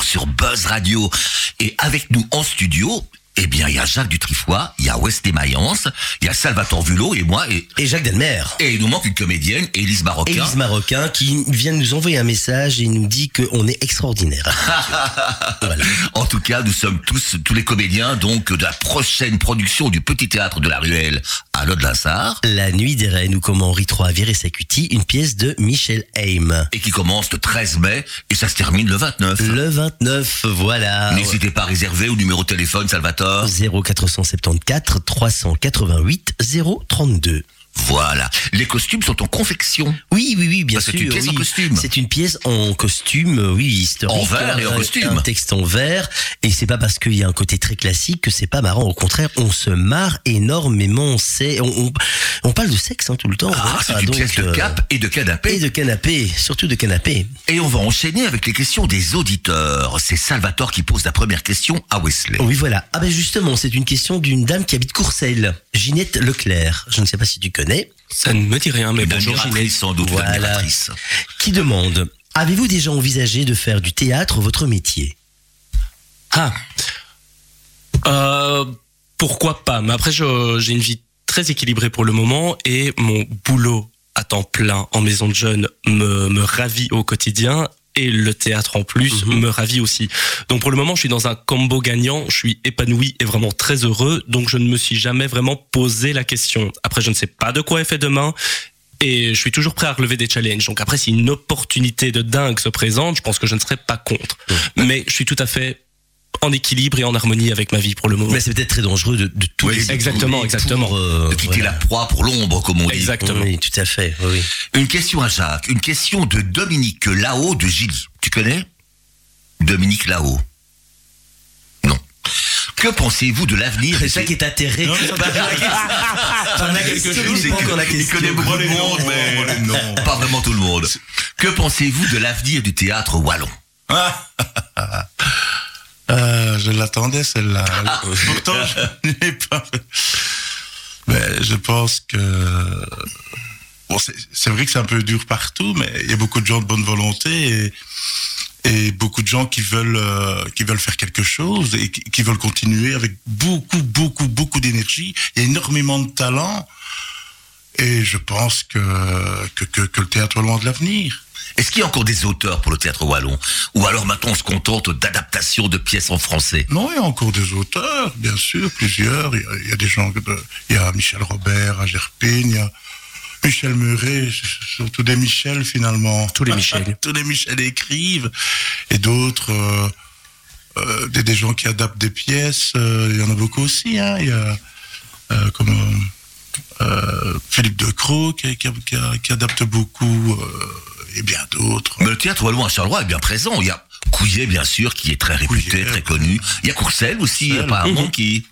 Sur Buzz Radio. Et avec nous en studio, eh bien, il y a Jacques Dutrifoy, il y a Wesley Mayence, il y a Salvatore Vulot et moi, et, Et Jacques Delmer. et il nous manque une comédienne, Élise Marocain. Élise Marocain qui vient de nous envoyer un message et nous dit qu'on est extraordinaire. voilà. En tout cas, nous sommes tous, tous les comédiens, donc, de la prochaine production du Petit Théâtre de la Ruelle à Lode-Lassard, La nuit des reines ou comment Henri III a viré sa cutie, une pièce de Michel Haim. et qui commence le 13 mai, et ça se termine le 29. Le 29, voilà. N'hésitez pas à réserver au numéro de téléphone, Salvatore. 0474 388 032. Voilà. Les costumes sont en confection. Oui, oui, oui, bien Bah, c'est sûr. une pièce en costume. C'est une pièce en costume, euh, oui, historique. En verre et en Un- costume. Un texte en verre. Et c'est pas parce qu'il y a un côté très classique que c'est pas marrant. Au contraire, on se marre énormément. C'est, on, on, on parle de sexe hein, tout le temps. Ah, c'est une Donc, pièce de euh, cap et de canapé. Et de canapé, surtout de canapé. Et on va enchaîner avec les questions des auditeurs. C'est Salvatore qui pose la première question à Wesley. Oui, voilà. Ah ben justement, c'est une question d'une dame qui habite Courcelles, Ginette Leclerc. Je ne sais pas si tu connais. Ça ne me dit rien, mais bonjour Ginette. sans doute, Voilà. Qui demande Avez-vous déjà envisagé de faire du théâtre votre métier? Ah. Euh, pourquoi pas? Mais après, j'ai une vie très équilibrée pour le moment et mon boulot à temps plein en maison de jeunes me, me ravit au quotidien et le théâtre en plus Mhm. me ravit aussi. Donc pour le moment, je suis dans un combo gagnant, je suis épanoui et vraiment très heureux, donc je ne me suis jamais vraiment posé la question. Après, je ne sais pas de quoi est fait demain. Et je suis toujours prêt à relever des challenges. Donc après, si une opportunité de dingue se présente, je pense que je ne serai pas contre. Mais je suis tout à fait en équilibre et en harmonie avec ma vie pour le moment. Mais c'est peut-être très dangereux de, de tout Oui, exactement, exactement. pour, euh, De quitter voilà. la proie pour l'ombre, comme on dit. Exactement. Oui, tout à fait. Oui. Une question à Jacques. Une question de Dominique Lao de Gilly. Tu connais? Dominique Lao. Non. Que pensez-vous de l'avenir C'est ça qui est atterré. Non, quelque chose, il connaît beaucoup de monde, mais pas vraiment tout le monde. Que pensez-vous de l'avenir du théâtre wallon? Euh, je l'attendais celle-là. Pourtant, je n'ai pas. Mais je pense que bon, c'est c'est vrai que c'est un peu dur partout, mais il y a beaucoup de gens de bonne volonté et, et beaucoup de gens qui veulent euh, qui veulent faire quelque chose et qui, qui veulent continuer avec beaucoup beaucoup beaucoup d'énergie. Il y a énormément de talent et je pense que que, que, que le théâtre est loin de l'avenir. Est-ce qu'il y a encore des auteurs pour le théâtre wallon Ou alors maintenant on se contente d'adaptations de pièces en français Non, il y a encore des auteurs, bien sûr, plusieurs. Il y a, il y a des gens, de- il y a Michel Robert à Gerpine, il y a Michel Meuret, surtout des Michel finalement. Tous les Michel. Tous les Michel écrivent. Et d'autres, euh, euh, des, des gens qui adaptent des pièces, euh, il y en a beaucoup aussi. Hein. Il y a euh, comme Philippe Decroix qui, qui, qui, qui adapte beaucoup, euh, et bien d'autres. Mais le théâtre wallon à Charleroi est bien présent. Il y a Couillet, bien sûr, qui est très réputé, Couillet. très connu. Il y a Courcelles aussi, Courcelles. apparemment, qui...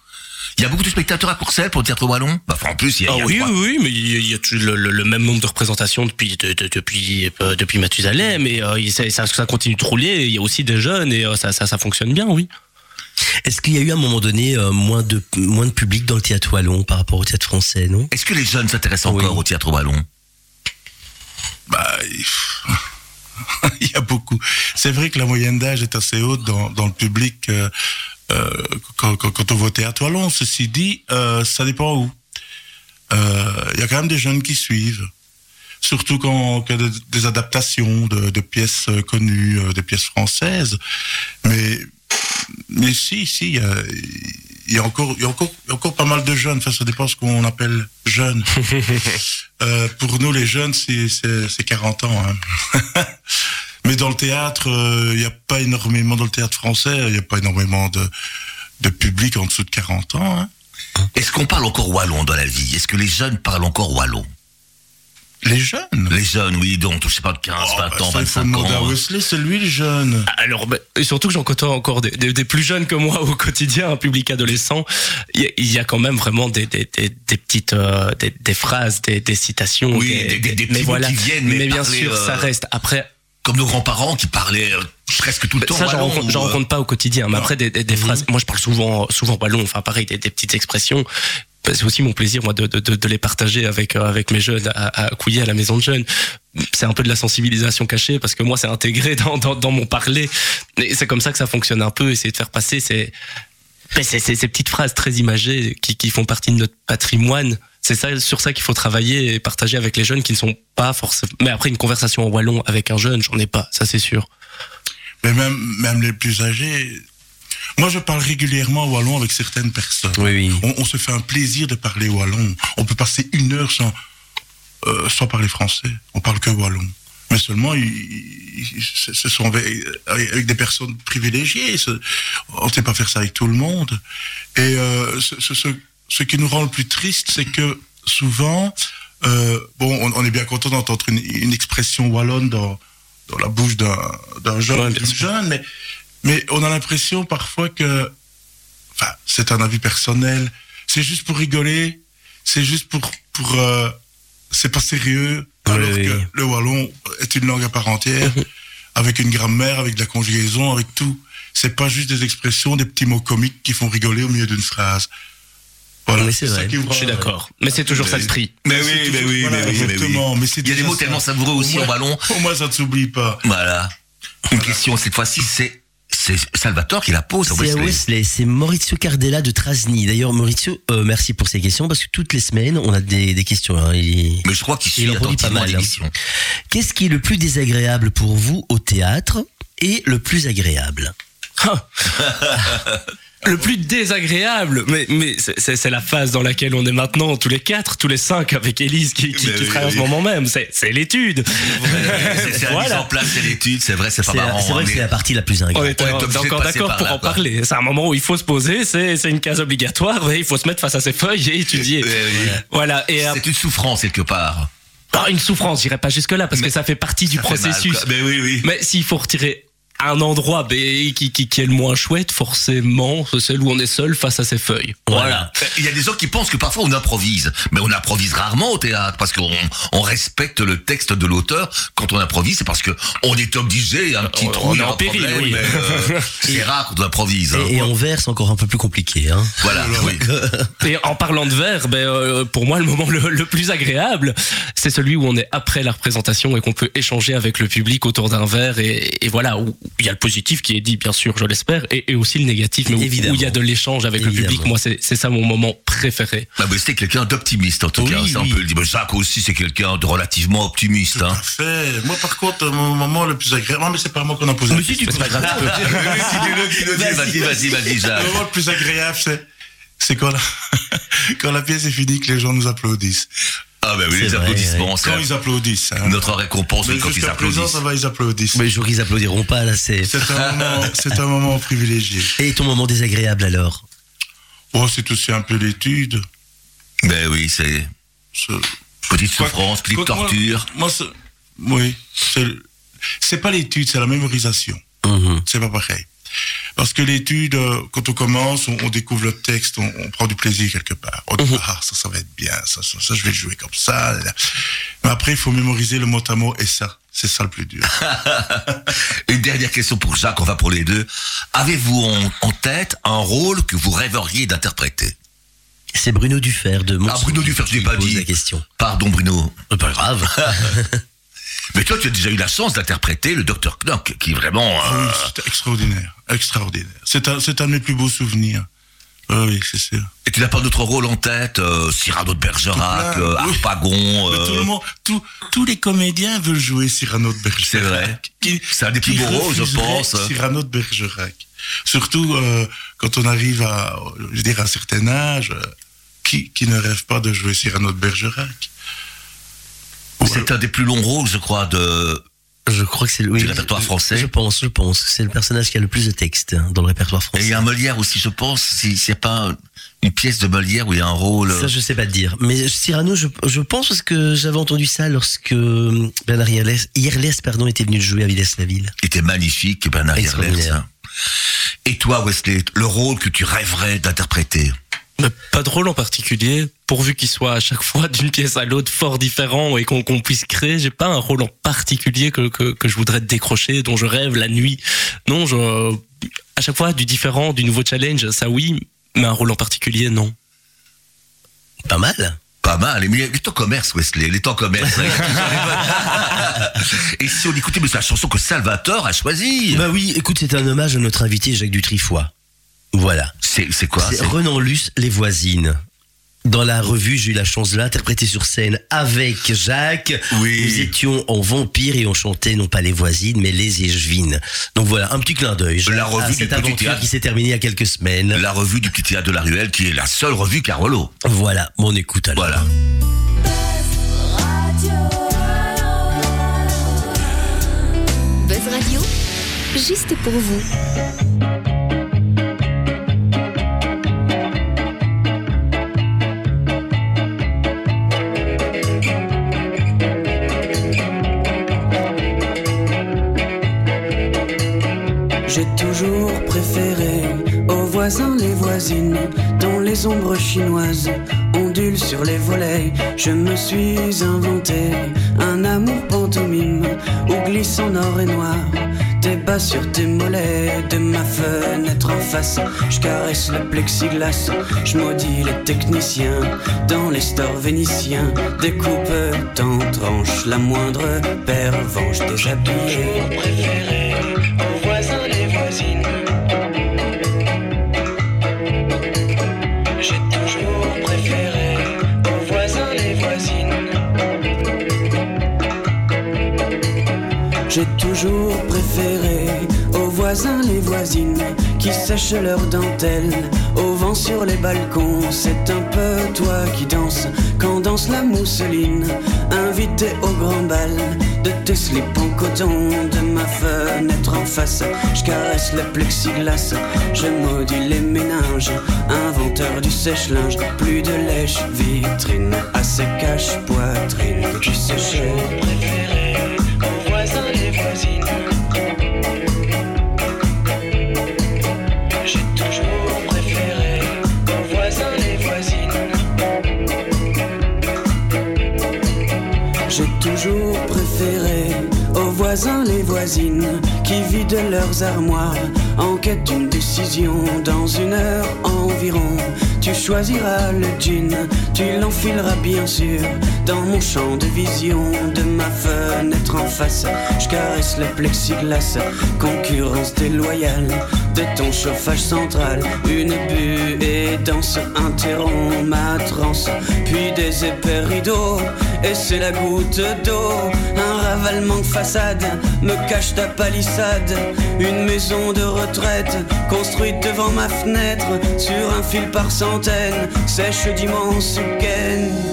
Il y a beaucoup de spectateurs à Courcelles pour le théâtre wallon bah, enfin, En plus, il y a, Ah il y a oui, trois- oui, oui, mais il y a, il y a toujours le, le- le même nombre de représentations depuis de- de- depuis euh, depuis Mathusalem et euh, ça, ça, ça continue de rouler. Il y a aussi des jeunes et euh, ça, ça ça fonctionne bien, oui. Est-ce qu'il y a eu à un moment donné euh, moins de moins de public dans le théâtre wallon par rapport au théâtre français, non? Est-ce que les jeunes s'intéressent encore Oui. au théâtre wallon? Bah, il y a beaucoup. C'est vrai que la moyenne d'âge est assez haute dans, le public euh, euh, quand, on va au théâtre wallon. Ceci dit, euh, ça dépend où. Il y a quand même des jeunes qui suivent. Surtout quand il y a des, adaptations de, pièces connues, des pièces françaises. Mais, mais si, si, il y a, encore, y encore pas mal de jeunes. Enfin, ça dépend ce qu'on appelle jeunes. Euh, pour nous, les jeunes, c'est c'est- c'est 40 ans. hein. Mais dans le théâtre, euh, il n'y a pas énormément, dans le théâtre français, il n'y a pas énormément de, de public en dessous de 40 ans. hein. Est-ce qu'on parle encore wallon dans la vie? Est-ce que les jeunes parlent encore wallon? Les jeunes Les jeunes, oui, donc, je sais pas, de 15, Oh, 20 bah, ans, ça, il faut 25 demander à ans. Wesley, c'est lui le jeune. Alors, bah, et surtout que j'en côtoie encore des, des- des plus jeunes que moi au quotidien, un public adolescent. Il y a, il y a quand même vraiment des, des, des, des petites euh, des, des phrases, des, des citations. Oui, des- des- des petits mots qui viennent, mais bien parler, sûr, euh, ça reste. Après, Comme nos grands-parents qui parlaient euh, presque tout le temps ça, j'en rencontre, ou, euh, rencontre pas au quotidien. Mais après, des, des, des phrases. Moi, je parle souvent, souvent wallon. Enfin, pareil, des, des petites expressions. Bah, C'est aussi mon plaisir, moi, de, de, de, les partager avec euh, avec mes jeunes à, à Couillet, à la maison de jeunes. C'est un peu de la sensibilisation cachée parce que moi, c'est intégré dans, dans, dans mon parler. Et c'est comme ça que ça fonctionne un peu. Essayer de faire passer ces mais c'est c'est ces petites phrases très imagées qui, qui font partie de notre patrimoine. C'est ça, sur ça qu'il faut travailler et partager avec les jeunes qui ne sont pas forcément. Mais après, une conversation en wallon avec un jeune, j'en ai pas, ça c'est sûr. Mais même, même les plus âgés. Moi, je parle régulièrement wallon avec certaines personnes. Oui, oui. On, on se fait un plaisir de parler wallon. On peut passer une heure sans, euh, sans parler français. On parle que wallon. Mais seulement, ce sont avec, avec des personnes privilégiées. On ne sait pas faire ça avec tout le monde. Et euh, ce, ce, ce, ce qui nous rend le plus triste, c'est que souvent, euh, bon, on, on est bien content d'entendre une, une expression wallonne dans, dans la bouche d'un jeune, Ouais, jeune, mais, mais on a l'impression parfois que, enfin, c'est un avis personnel, c'est juste pour rigoler, c'est juste pour, pour euh, c'est pas sérieux, Oui, alors oui. que le wallon est une langue à part entière, avec une grammaire, avec de la conjugaison, avec tout. C'est pas juste des expressions, des petits mots comiques qui font rigoler au milieu d'une phrase. Voilà, Oui, c'est ça vrai. Je suis d'accord. Mais c'est toujours ça le prix. Mais oui, mais oui, mais oui, mais exactement, mais Il y a des mots ça. tellement savoureux aussi Au wallon. Au moins, ça ne s'oublie pas. Voilà. Une question cette fois-ci, c'est c'est Salvatore qui la pose à Wesley. Wesley, c'est Maurizio Cardella de Trasny. D'ailleurs, Maurizio, euh, merci pour ces questions parce que toutes les semaines, on a des, des questions. hein. Il- Mais je crois qu'il Il suit en produit pas attentivement mal, hein. Qu'est-ce qui est le plus désagréable pour vous au théâtre et le plus agréable? Le plus désagréable, mais, mais c'est- c'est c'est la phase dans laquelle on est maintenant, tous les quatre, tous les cinq, avec Élise qui, qui, qui oui, travaille en oui. ce moment même. C'est c'est l'étude. C'est c'est la mise en place, c'est l'étude, c'est vrai, c'est pas C'est marrant. c'est vrai hein, que c'est la partie la plus On agréable. est encore d'accord pour là, en quoi. parler. C'est un moment où il faut se poser, c'est c'est une case obligatoire, mais il faut se mettre face à ses feuilles et étudier. Oui. Voilà, et euh, C'est une souffrance quelque part. pas une souffrance, j'irai pas jusque là parce Mais que ça fait partie du mal, processus. Mais oui, oui. Mais s'il faut retirer un endroit ben, qui, qui, qui est le moins chouette, forcément, c'est celle où on est seul face à ses feuilles. Voilà. Il y a des gens qui pensent que parfois on improvise, mais on improvise rarement au théâtre parce qu'on on respecte le texte de l'auteur. Quand on improvise, c'est parce que on est obligé, un petit On- trou, on est a en un péril, problème, oui. euh, c'est rare qu'on improvise. hein. Et, et en vers, c'est encore un peu plus compliqué. Hein. Voilà, oui. Et en parlant de verre, ben, euh, pour moi, le moment le, le plus agréable, c'est celui où on est après la représentation et qu'on peut échanger avec le public autour d'un verre. Et, et voilà, où il y a le positif qui est dit, bien sûr, je l'espère, et, et aussi le négatif, mais où- Évidemment. où il y a de l'échange avec le public. Moi, c'est c'est ça mon moment préféré. Bah, mais c'était quelqu'un d'optimiste en tout Oui, cas, ça on oui. peut le dire. Mais Jacques aussi, c'est quelqu'un de relativement optimiste. Tout Hein. à fait. Moi, par contre, mon moment le plus agréable. Non, mais c'est pas moi qu'on a posé. la question. C'est pas grave. Vas-y, vas-y, vas-y, Le Jacques. moment le plus agréable, c'est, c'est quand la, quand la pièce est finie, que les gens nous applaudissent. Ah bah oui, les vrai, applaudissements, Quand ils applaudissent. Hein. notre récompense Mais quand ils présent, applaudissent. ça va, ils applaudissent. Mais les jours, ils applaudiront pas, là, c'est. C'est un moment, c'est un moment privilégié. Et ton moment désagréable alors? Oh, c'est aussi un peu l'étude. Ben oui, c'est Ce- petite souffrance, petite moi- torture. Moi, c'est- oui, c'est, c'est pas l'étude, c'est la mémorisation. Mhm. C'est pas pareil. Parce que l'étude, euh, quand on commence, on, on découvre le texte, on, on prend du plaisir quelque part. On dit, ah, ça, ça va être bien, ça, ça, ça, je vais le jouer comme ça. Mais après, il faut mémoriser le mot à mot, et ça, c'est ça le plus dur. Une dernière question pour Jacques, on va pour les deux. Avez-vous en, en tête un rôle que vous rêveriez d'interpréter? C'est Bruno Dufer de Montsou Ah, Bruno Dufer, je l'ai pas dit. la question. Pardon Bruno. C'est Pas grave. Mais toi, tu as déjà eu la chance d'interpréter le docteur Knock, qui est vraiment... Ah oui, euh, extraordinaire, extraordinaire. C'est un, c'est un de mes plus beaux souvenirs. Ah oui, c'est sûr. Et tu n'as pas d'autre rôle en tête euh, Cyrano de Bergerac, plein, euh, oui. Euh, tout le monde, tout- tous les comédiens veulent jouer Cyrano de Bergerac. C'est vrai. Qui- C'est un des plus beaux rôles, je pense. Cyrano de Bergerac. Surtout quand on arrive à, je veux dire, à un certain âge, qui, qui ne rêve pas de jouer Cyrano de Bergerac? C'est un des plus longs rôles, je crois, de... Je crois que c'est le oui, Du répertoire français Je pense, je pense. C'est le personnage qui a le plus de texte hein, dans le répertoire Et il français. y a un Molière aussi, je pense, si c'est pas une pièce de Molière où il y a un rôle... Ça, je sais pas te dire. Mais Cyrano, je, je pense parce que j'avais entendu ça lorsque Bernard Yerles, Yerles, pardon, était venu jouer à Villers-la-Ville. qui était magnifique, Bernard Yerles. Extraordinaire. hein. Et toi, Wesley, le rôle que tu rêverais d'interpréter? Mais pas de rôle en particulier, pourvu qu'il soit à chaque fois d'une pièce à l'autre fort différent et qu'on puisse créer. J'ai pas un rôle en particulier que, que, que je voudrais décrocher, dont je rêve la nuit. Non, je, à chaque fois du différent, du nouveau challenge, ça oui, mais un rôle en particulier, non. Pas mal. Pas mal, mais il est en commerce, Wesley, il est en commerce. Et si on écoutait mais c'est la chanson que Salvatore a choisie Bah oui, écoute, c'est un hommage à notre invité Jacques Dutrifoy. Voilà. C'est c'est quoi C'est c'est- Renan Luce, Les Voisines. Dans la revue, j'ai eu la chance de l'interpréter sur scène avec Jacques. Oui. Nous étions en vampire et on chantait non pas les voisines, mais les échevines. Donc voilà, un petit clin d'œil. La à revue du cette petit aventure théâtre. qui s'est terminée il y a quelques semaines. La revue du petit théâtre de la Ruelle, qui est la seule revue Carolo. Voilà, mon écoute alors. Voilà. Buzz Radio, juste pour vous. Voisins les voisines dont les ombres chinoises ondulent sur les volets. Je me suis inventé un amour pantomime où glisse en or et noir tes bas sur tes mollets de ma fenêtre en face. Je caresse le plexiglas, je maudis les techniciens dans les stores vénitiens. Découpe en tranches la moindre pervenche déshabillée. J'ai toujours préféré aux voisins les voisines qui sèchent leurs dentelles au vent sur les balcons. C'est un peu toi qui danses quand danse la mousseline. Invité au grand bal de tes slips en coton de ma fenêtre en face. Je caresse le plexiglas, je maudis les méninges. Inventeur du sèche-linge, plus de lèche vitrine à ses caches poitrine que tu voisines qui vident leurs armoires en quête d'une décision. Dans une heure environ, tu choisiras le jean, tu l'enfileras bien sûr dans mon champ de vision de ma fenêtre en face. Je caresse le plexiglas, concurrence déloyale de ton chauffage central. Une buée danse interrompt ma transe, puis des épais rideaux. Et c'est la goutte d'eau, un ravalement de façade me cache ta palissade. Une maison de retraite construite devant ma fenêtre sur un fil par centaines, sèche d'immenses gaines.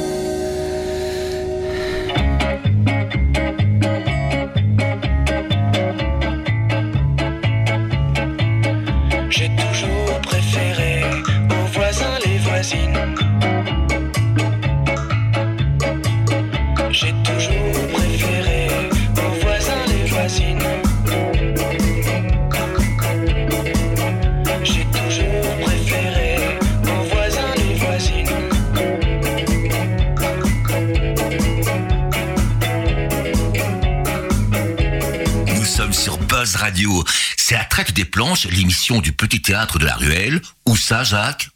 L'émission du petit théâtre de la ruelle. Où ça, Jacques?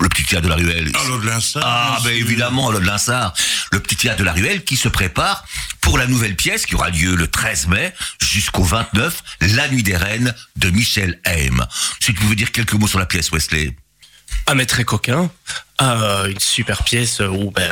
Le petit théâtre de la ruelle. Ah, l'eau de Linsard, Ah, bien ben évidemment, le Linsard. Le petit théâtre de la ruelle qui se prépare pour la nouvelle pièce qui aura lieu le 13 mai jusqu'au 29, La Nuit des Reines de Michel Haim. Si tu pouvais dire quelques mots sur la pièce, Wesley. Un maître très coquin, euh, une super pièce où ben,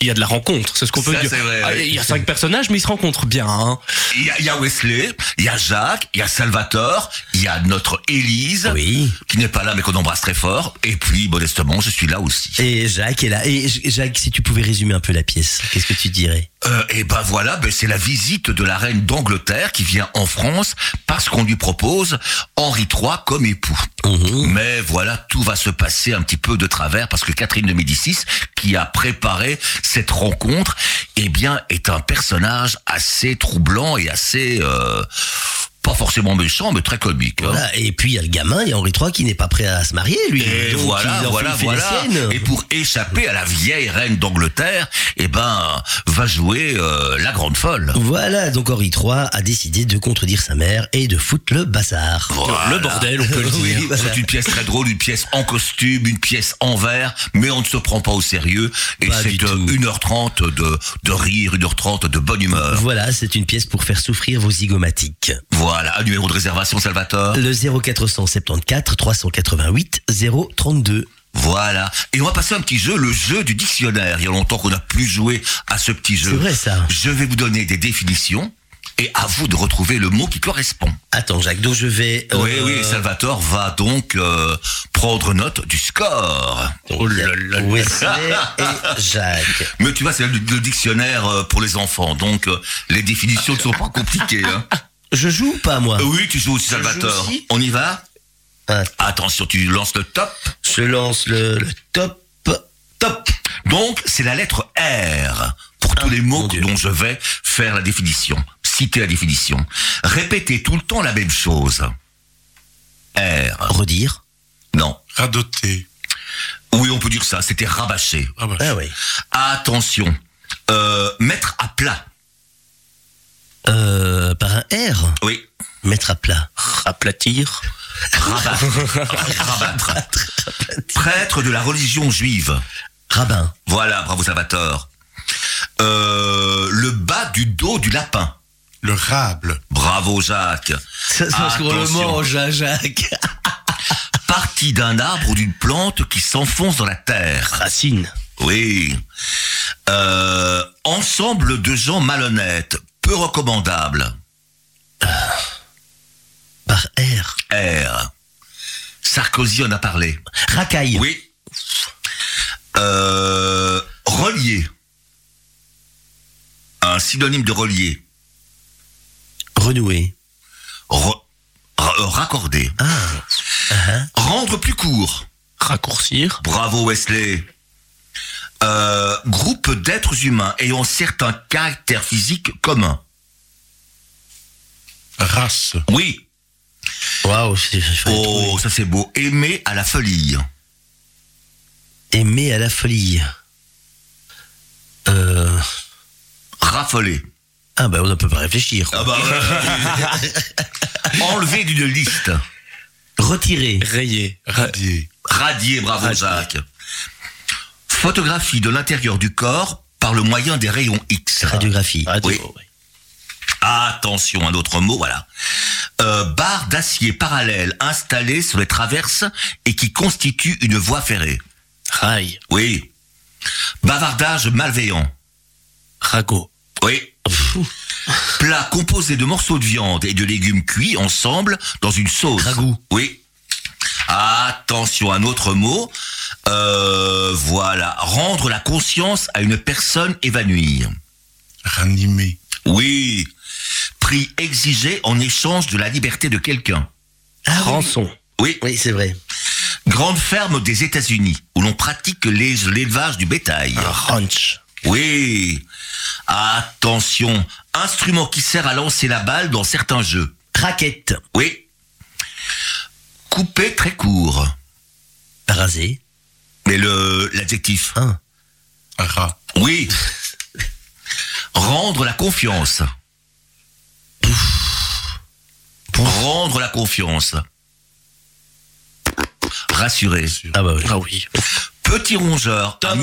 il y a de la rencontre, c'est ce qu'on peut Ça, dire. vrai, Ah, oui. Il y a cinq personnages, mais ils se rencontrent bien. hein. Il y, a, il y a Wesley, il y a Jacques, il y a Salvatore, il y a notre Élise, Oui. qui n'est pas là mais qu'on embrasse très fort. Et puis, modestement, je suis là aussi. Et Jacques est là. Et Jacques, si tu pouvais résumer un peu la pièce, qu'est-ce que tu dirais? Euh, et ben voilà, ben c'est la visite de la reine d'Angleterre qui vient en France parce qu'on lui propose Henri III comme époux. Mais voilà, tout va se passer un petit peu de travers parce que Catherine de Médicis, qui a préparé cette rencontre, eh bien, est un personnage assez troublant et assez euh, pas forcément méchant, mais très comique. hein. Voilà. Et puis il y a le gamin, il y a Henri III qui n'est pas prêt à se marier, lui. Et Donc, voilà, voilà, voilà. Et pour échapper à la vieille reine d'Angleterre, eh ben, va jouer euh, la grande folle. Voilà, donc Henri III a décidé de contredire sa mère et de foutre le bazar. Voilà. Le bordel, on peut le dire. C'est une pièce très drôle, une pièce en costume, une pièce en verre, mais on ne se prend pas au sérieux. Et c'est du euh, tout. 1h30 de, de rire, 1h30 de bonne humeur. Voilà, c'est une pièce pour faire souffrir vos zygomatiques. Voilà, un numéro de réservation, Salvatore. Le 0474 388 032. Voilà. Et on va passer à un petit jeu, le jeu du dictionnaire. Il y a longtemps qu'on n'a plus joué à ce petit jeu. C'est vrai, ça. Je vais vous donner des définitions et à vous de retrouver le mot qui correspond. Attends, Jacques, donc je vais. euh, Oui, oui, Salvatore va donc euh, prendre note du score. donc, Oh là et Jacques. Mais tu vois, c'est le, le dictionnaire euh, pour les enfants, donc les définitions ne sont pas compliquées. Hein. Je joue ou pas, moi oui, tu joues aussi, Salvatore. joue aussi On y va Ah. Attention, tu lances le top. Je lance le, le top. Top. Donc, c'est la lettre R pour tous Ah, les mots dont je vais faire la définition, citer la définition. Répétez tout le temps la même chose. R. Redire. Non. Radoté. Oui, on peut dire ça. C'était rabâché. Ah bah, Ah oui. Attention. Euh, mettre à plat. Euh, par un R. Oui. Mettre à plat. Aplatir. Rabattre. Rabattre. Prêtre de la religion juive. Rabbin. Voilà, bravo Salvatore. Euh, le bas du dos du lapin. le rable. Bravo Jacques. Ça, qu'on le Attention. mange, hein, Jacques. Partie d'un arbre ou d'une plante qui s'enfonce dans la terre. Racine. Oui. Euh, ensemble de gens malhonnêtes, peu recommandables. Par R. R. Sarkozy en a parlé. Racaille. Oui. Euh, relié. Un synonyme de relié. Renouer. Re- euh, raccorder. Ah. Rendre plus court. Raccourcir. Bravo Wesley. Euh, groupe d'êtres humains ayant certains caractères physiques communs. Race. Oui. Waouh. Oh, ça c'est beau. Aimer à la folie. Aimer à la folie. Euh, Raffoler. Ah bah on ne peut pas réfléchir. Ah bah, ouais. Enlevé d'une liste. Retirer. Rayé. Ra- Radier. Radié, bravo. Jacques. Photographie de l'intérieur du corps par le moyen des rayons X. Radiographie. radio, Oui. ouais. Attention, un autre mot, voilà. Euh, barre d'acier parallèle installée sur les traverses et qui constitue une voie ferrée. Rail. Oui. Bavardage malveillant. Ragot. Oui. Plat composé de morceaux de viande et de légumes cuits ensemble dans une sauce. Ragoût. Oui. Attention, un autre mot. Euh, voilà. Rendre la conscience à une personne évanouie. Ranimer. Oui. Prix exigé en échange de la liberté de quelqu'un. Ah oui. Rançon. Oui. Oui, c'est vrai. Grande ferme des États-Unis où l'on pratique l'élevage du bétail. Ranch. Oui. Attention. Instrument qui sert à lancer la balle dans certains jeux. Raquette. Oui. Coupé très court. Raser. Mais le l'adjectif. Un. Rat. Oui. Rendre la confiance. Rendre la confiance. Rassurer. Ah bah oui. Ah oui. Petit rongeur. trois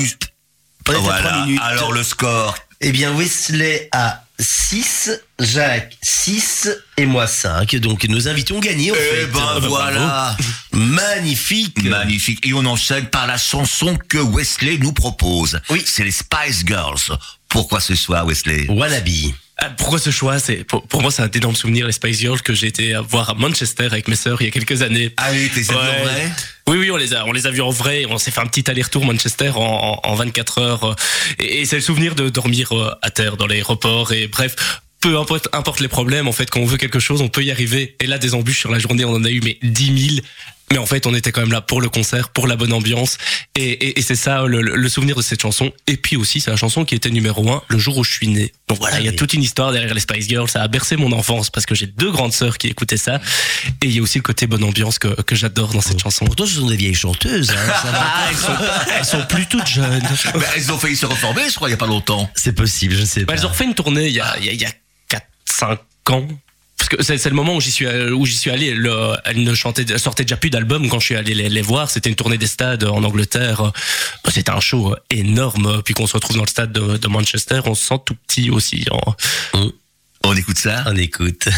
Voilà. minutes. Alors le score. Eh bien, Wesley a 6, Jacques 6 et moi 5. Donc, nos invités ont gagné, en Eh fait. ben voilà. Magnifique. Magnifique. Et on enchaîne par la chanson que Wesley nous propose. Oui. C'est les Spice Girls. Pourquoi ce soir, Wesley? Wallaby. Ah, Pourquoi ce choix? C'est pour, pour moi c'est un d'énormes souvenirs les Spice Girls que j'ai été voir à Manchester avec mes sœurs il y a quelques années. Allez, t'es Ouais. en vrai? Oui oui on les a on les a vus en vrai. On s'est fait un petit aller-retour Manchester en, en, en 24 heures et, et c'est le souvenir de dormir euh, à terre dans l'aéroport et bref. Peu importe, importe les problèmes, en fait, quand on veut quelque chose, on peut y arriver. Et là, des embûches sur la journée, on en a eu mais 10 000. Mais en fait, on était quand même là pour le concert, pour la bonne ambiance. Et, et, et c'est ça le, le- le souvenir de cette chanson. Et puis aussi, c'est la chanson qui était numéro un le jour où je suis né. Donc voilà, Ah il y a toute une histoire derrière les Spice Girls. Ça a bercé mon enfance parce que j'ai deux grandes sœurs qui écoutaient ça. Et il y a aussi le côté bonne ambiance que, que j'adore dans cette chanson. Pourtant, ce sont des vieilles chanteuses. hein, ça va. Ah, elles sont, elles sont plus toutes jeunes. Ben, Elles ont failli se reformer, je crois, il y a pas longtemps. C'est possible, je sais Bah, pas. elles ont refait une tournée il y a, il y a, il y a 4-5 ans. Parce que c'est le moment où j'y suis, euh, où j'y suis allé. Le, elles ne chantaient, elles sortaient déjà plus d'albums quand je suis allé les, les voir. C'était une tournée des stades en Angleterre. Bah, C'était un show énorme. Puis qu'on se retrouve dans le stade de, de Manchester, on se sent tout petit aussi. hein. On écoute ça On écoute.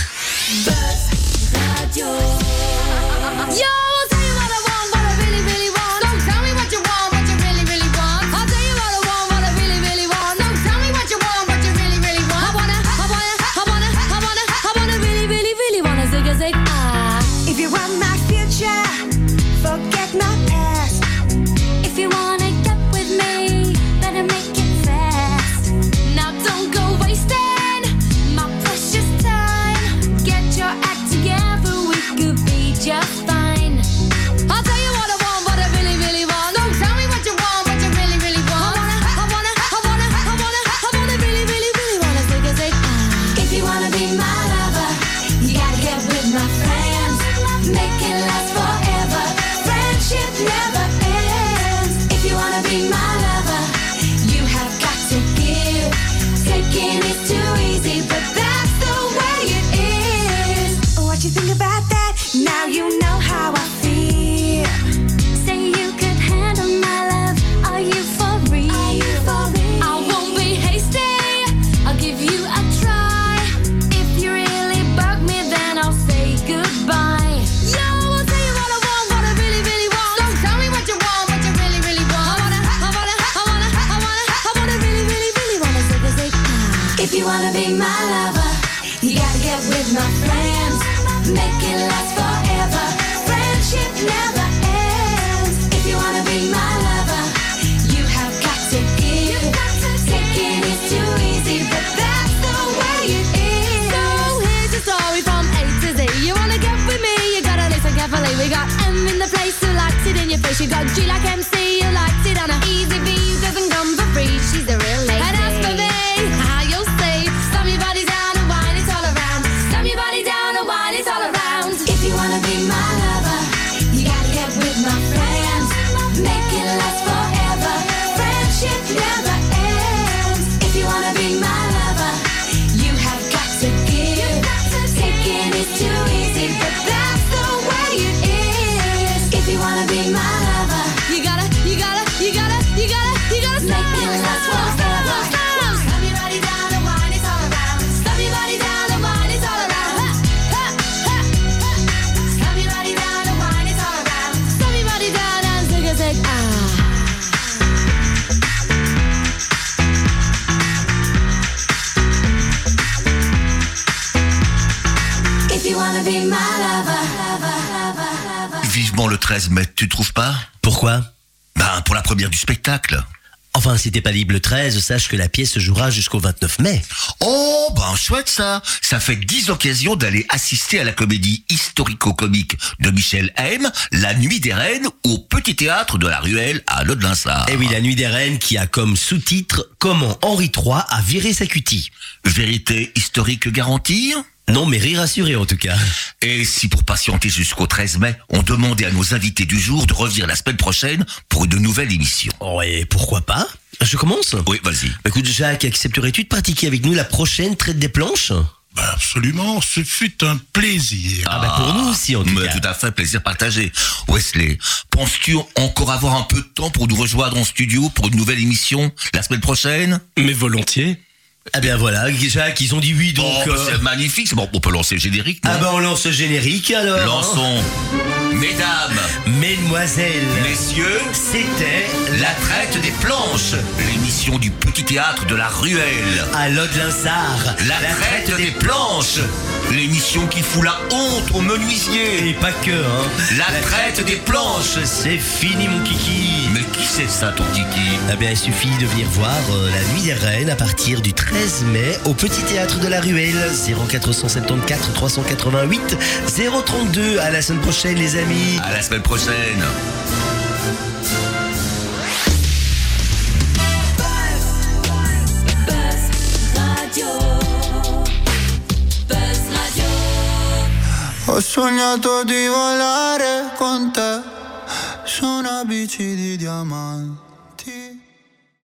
Première du spectacle. Enfin, si t'es pas libre le 13, sache que la pièce se jouera jusqu'au 29 mai. Oh, ben chouette ça Ça fait dix occasions d'aller assister à la comédie historico-comique de Michel M, La Nuit des Reines, au Petit Théâtre de la Ruelle à Lodlinsard. Eh oui, la nuit des reines qui a comme sous-titre Comment Henri III a viré sa cutie. Vérité historique garantie Non, mais rire assuré en tout cas. Et si pour patienter jusqu'au 13 mai, on demandait à nos invités du jour de revenir la semaine prochaine pour une nouvelle émission Oh, et pourquoi pas? Je commence? Oui, vas-y. Bah, Écoute, Jacques, accepterais-tu de pratiquer avec nous la prochaine traite des planches? Ben, absolument, ce fut un plaisir. Ah, bah pour nous aussi en tout Mais cas. tout à fait, plaisir partagé. Wesley, penses-tu encore avoir un peu de temps pour nous rejoindre en studio pour une nouvelle émission la semaine prochaine? Mais volontiers. Ah bien voilà, Jacques, ils ont dit oui donc... Oh, euh, C'est magnifique, c'est bon, on peut lancer le générique. non Ah bah on lance le générique alors. Lançons. Mesdames, Mesdemoiselles, messieurs, c'était la traite des planches, l'émission du petit théâtre de la ruelle. à Lodlinsard. La, traite, des planches, l'émission qui fout la honte aux menuisiers. Et pas que, hein. La traite des planches. C'est fini mon kiki. Qui c'est ça, ton kiki Eh bien, il suffit de venir voir euh, La Nuit des Reines à partir du 13 mai au Petit Théâtre de la Ruelle. 0474 388 032. À la semaine prochaine, les amis. À la semaine prochaine. Buzz Radio. Buzz Radio. Ho sognato di volare con te su una bici di diamanti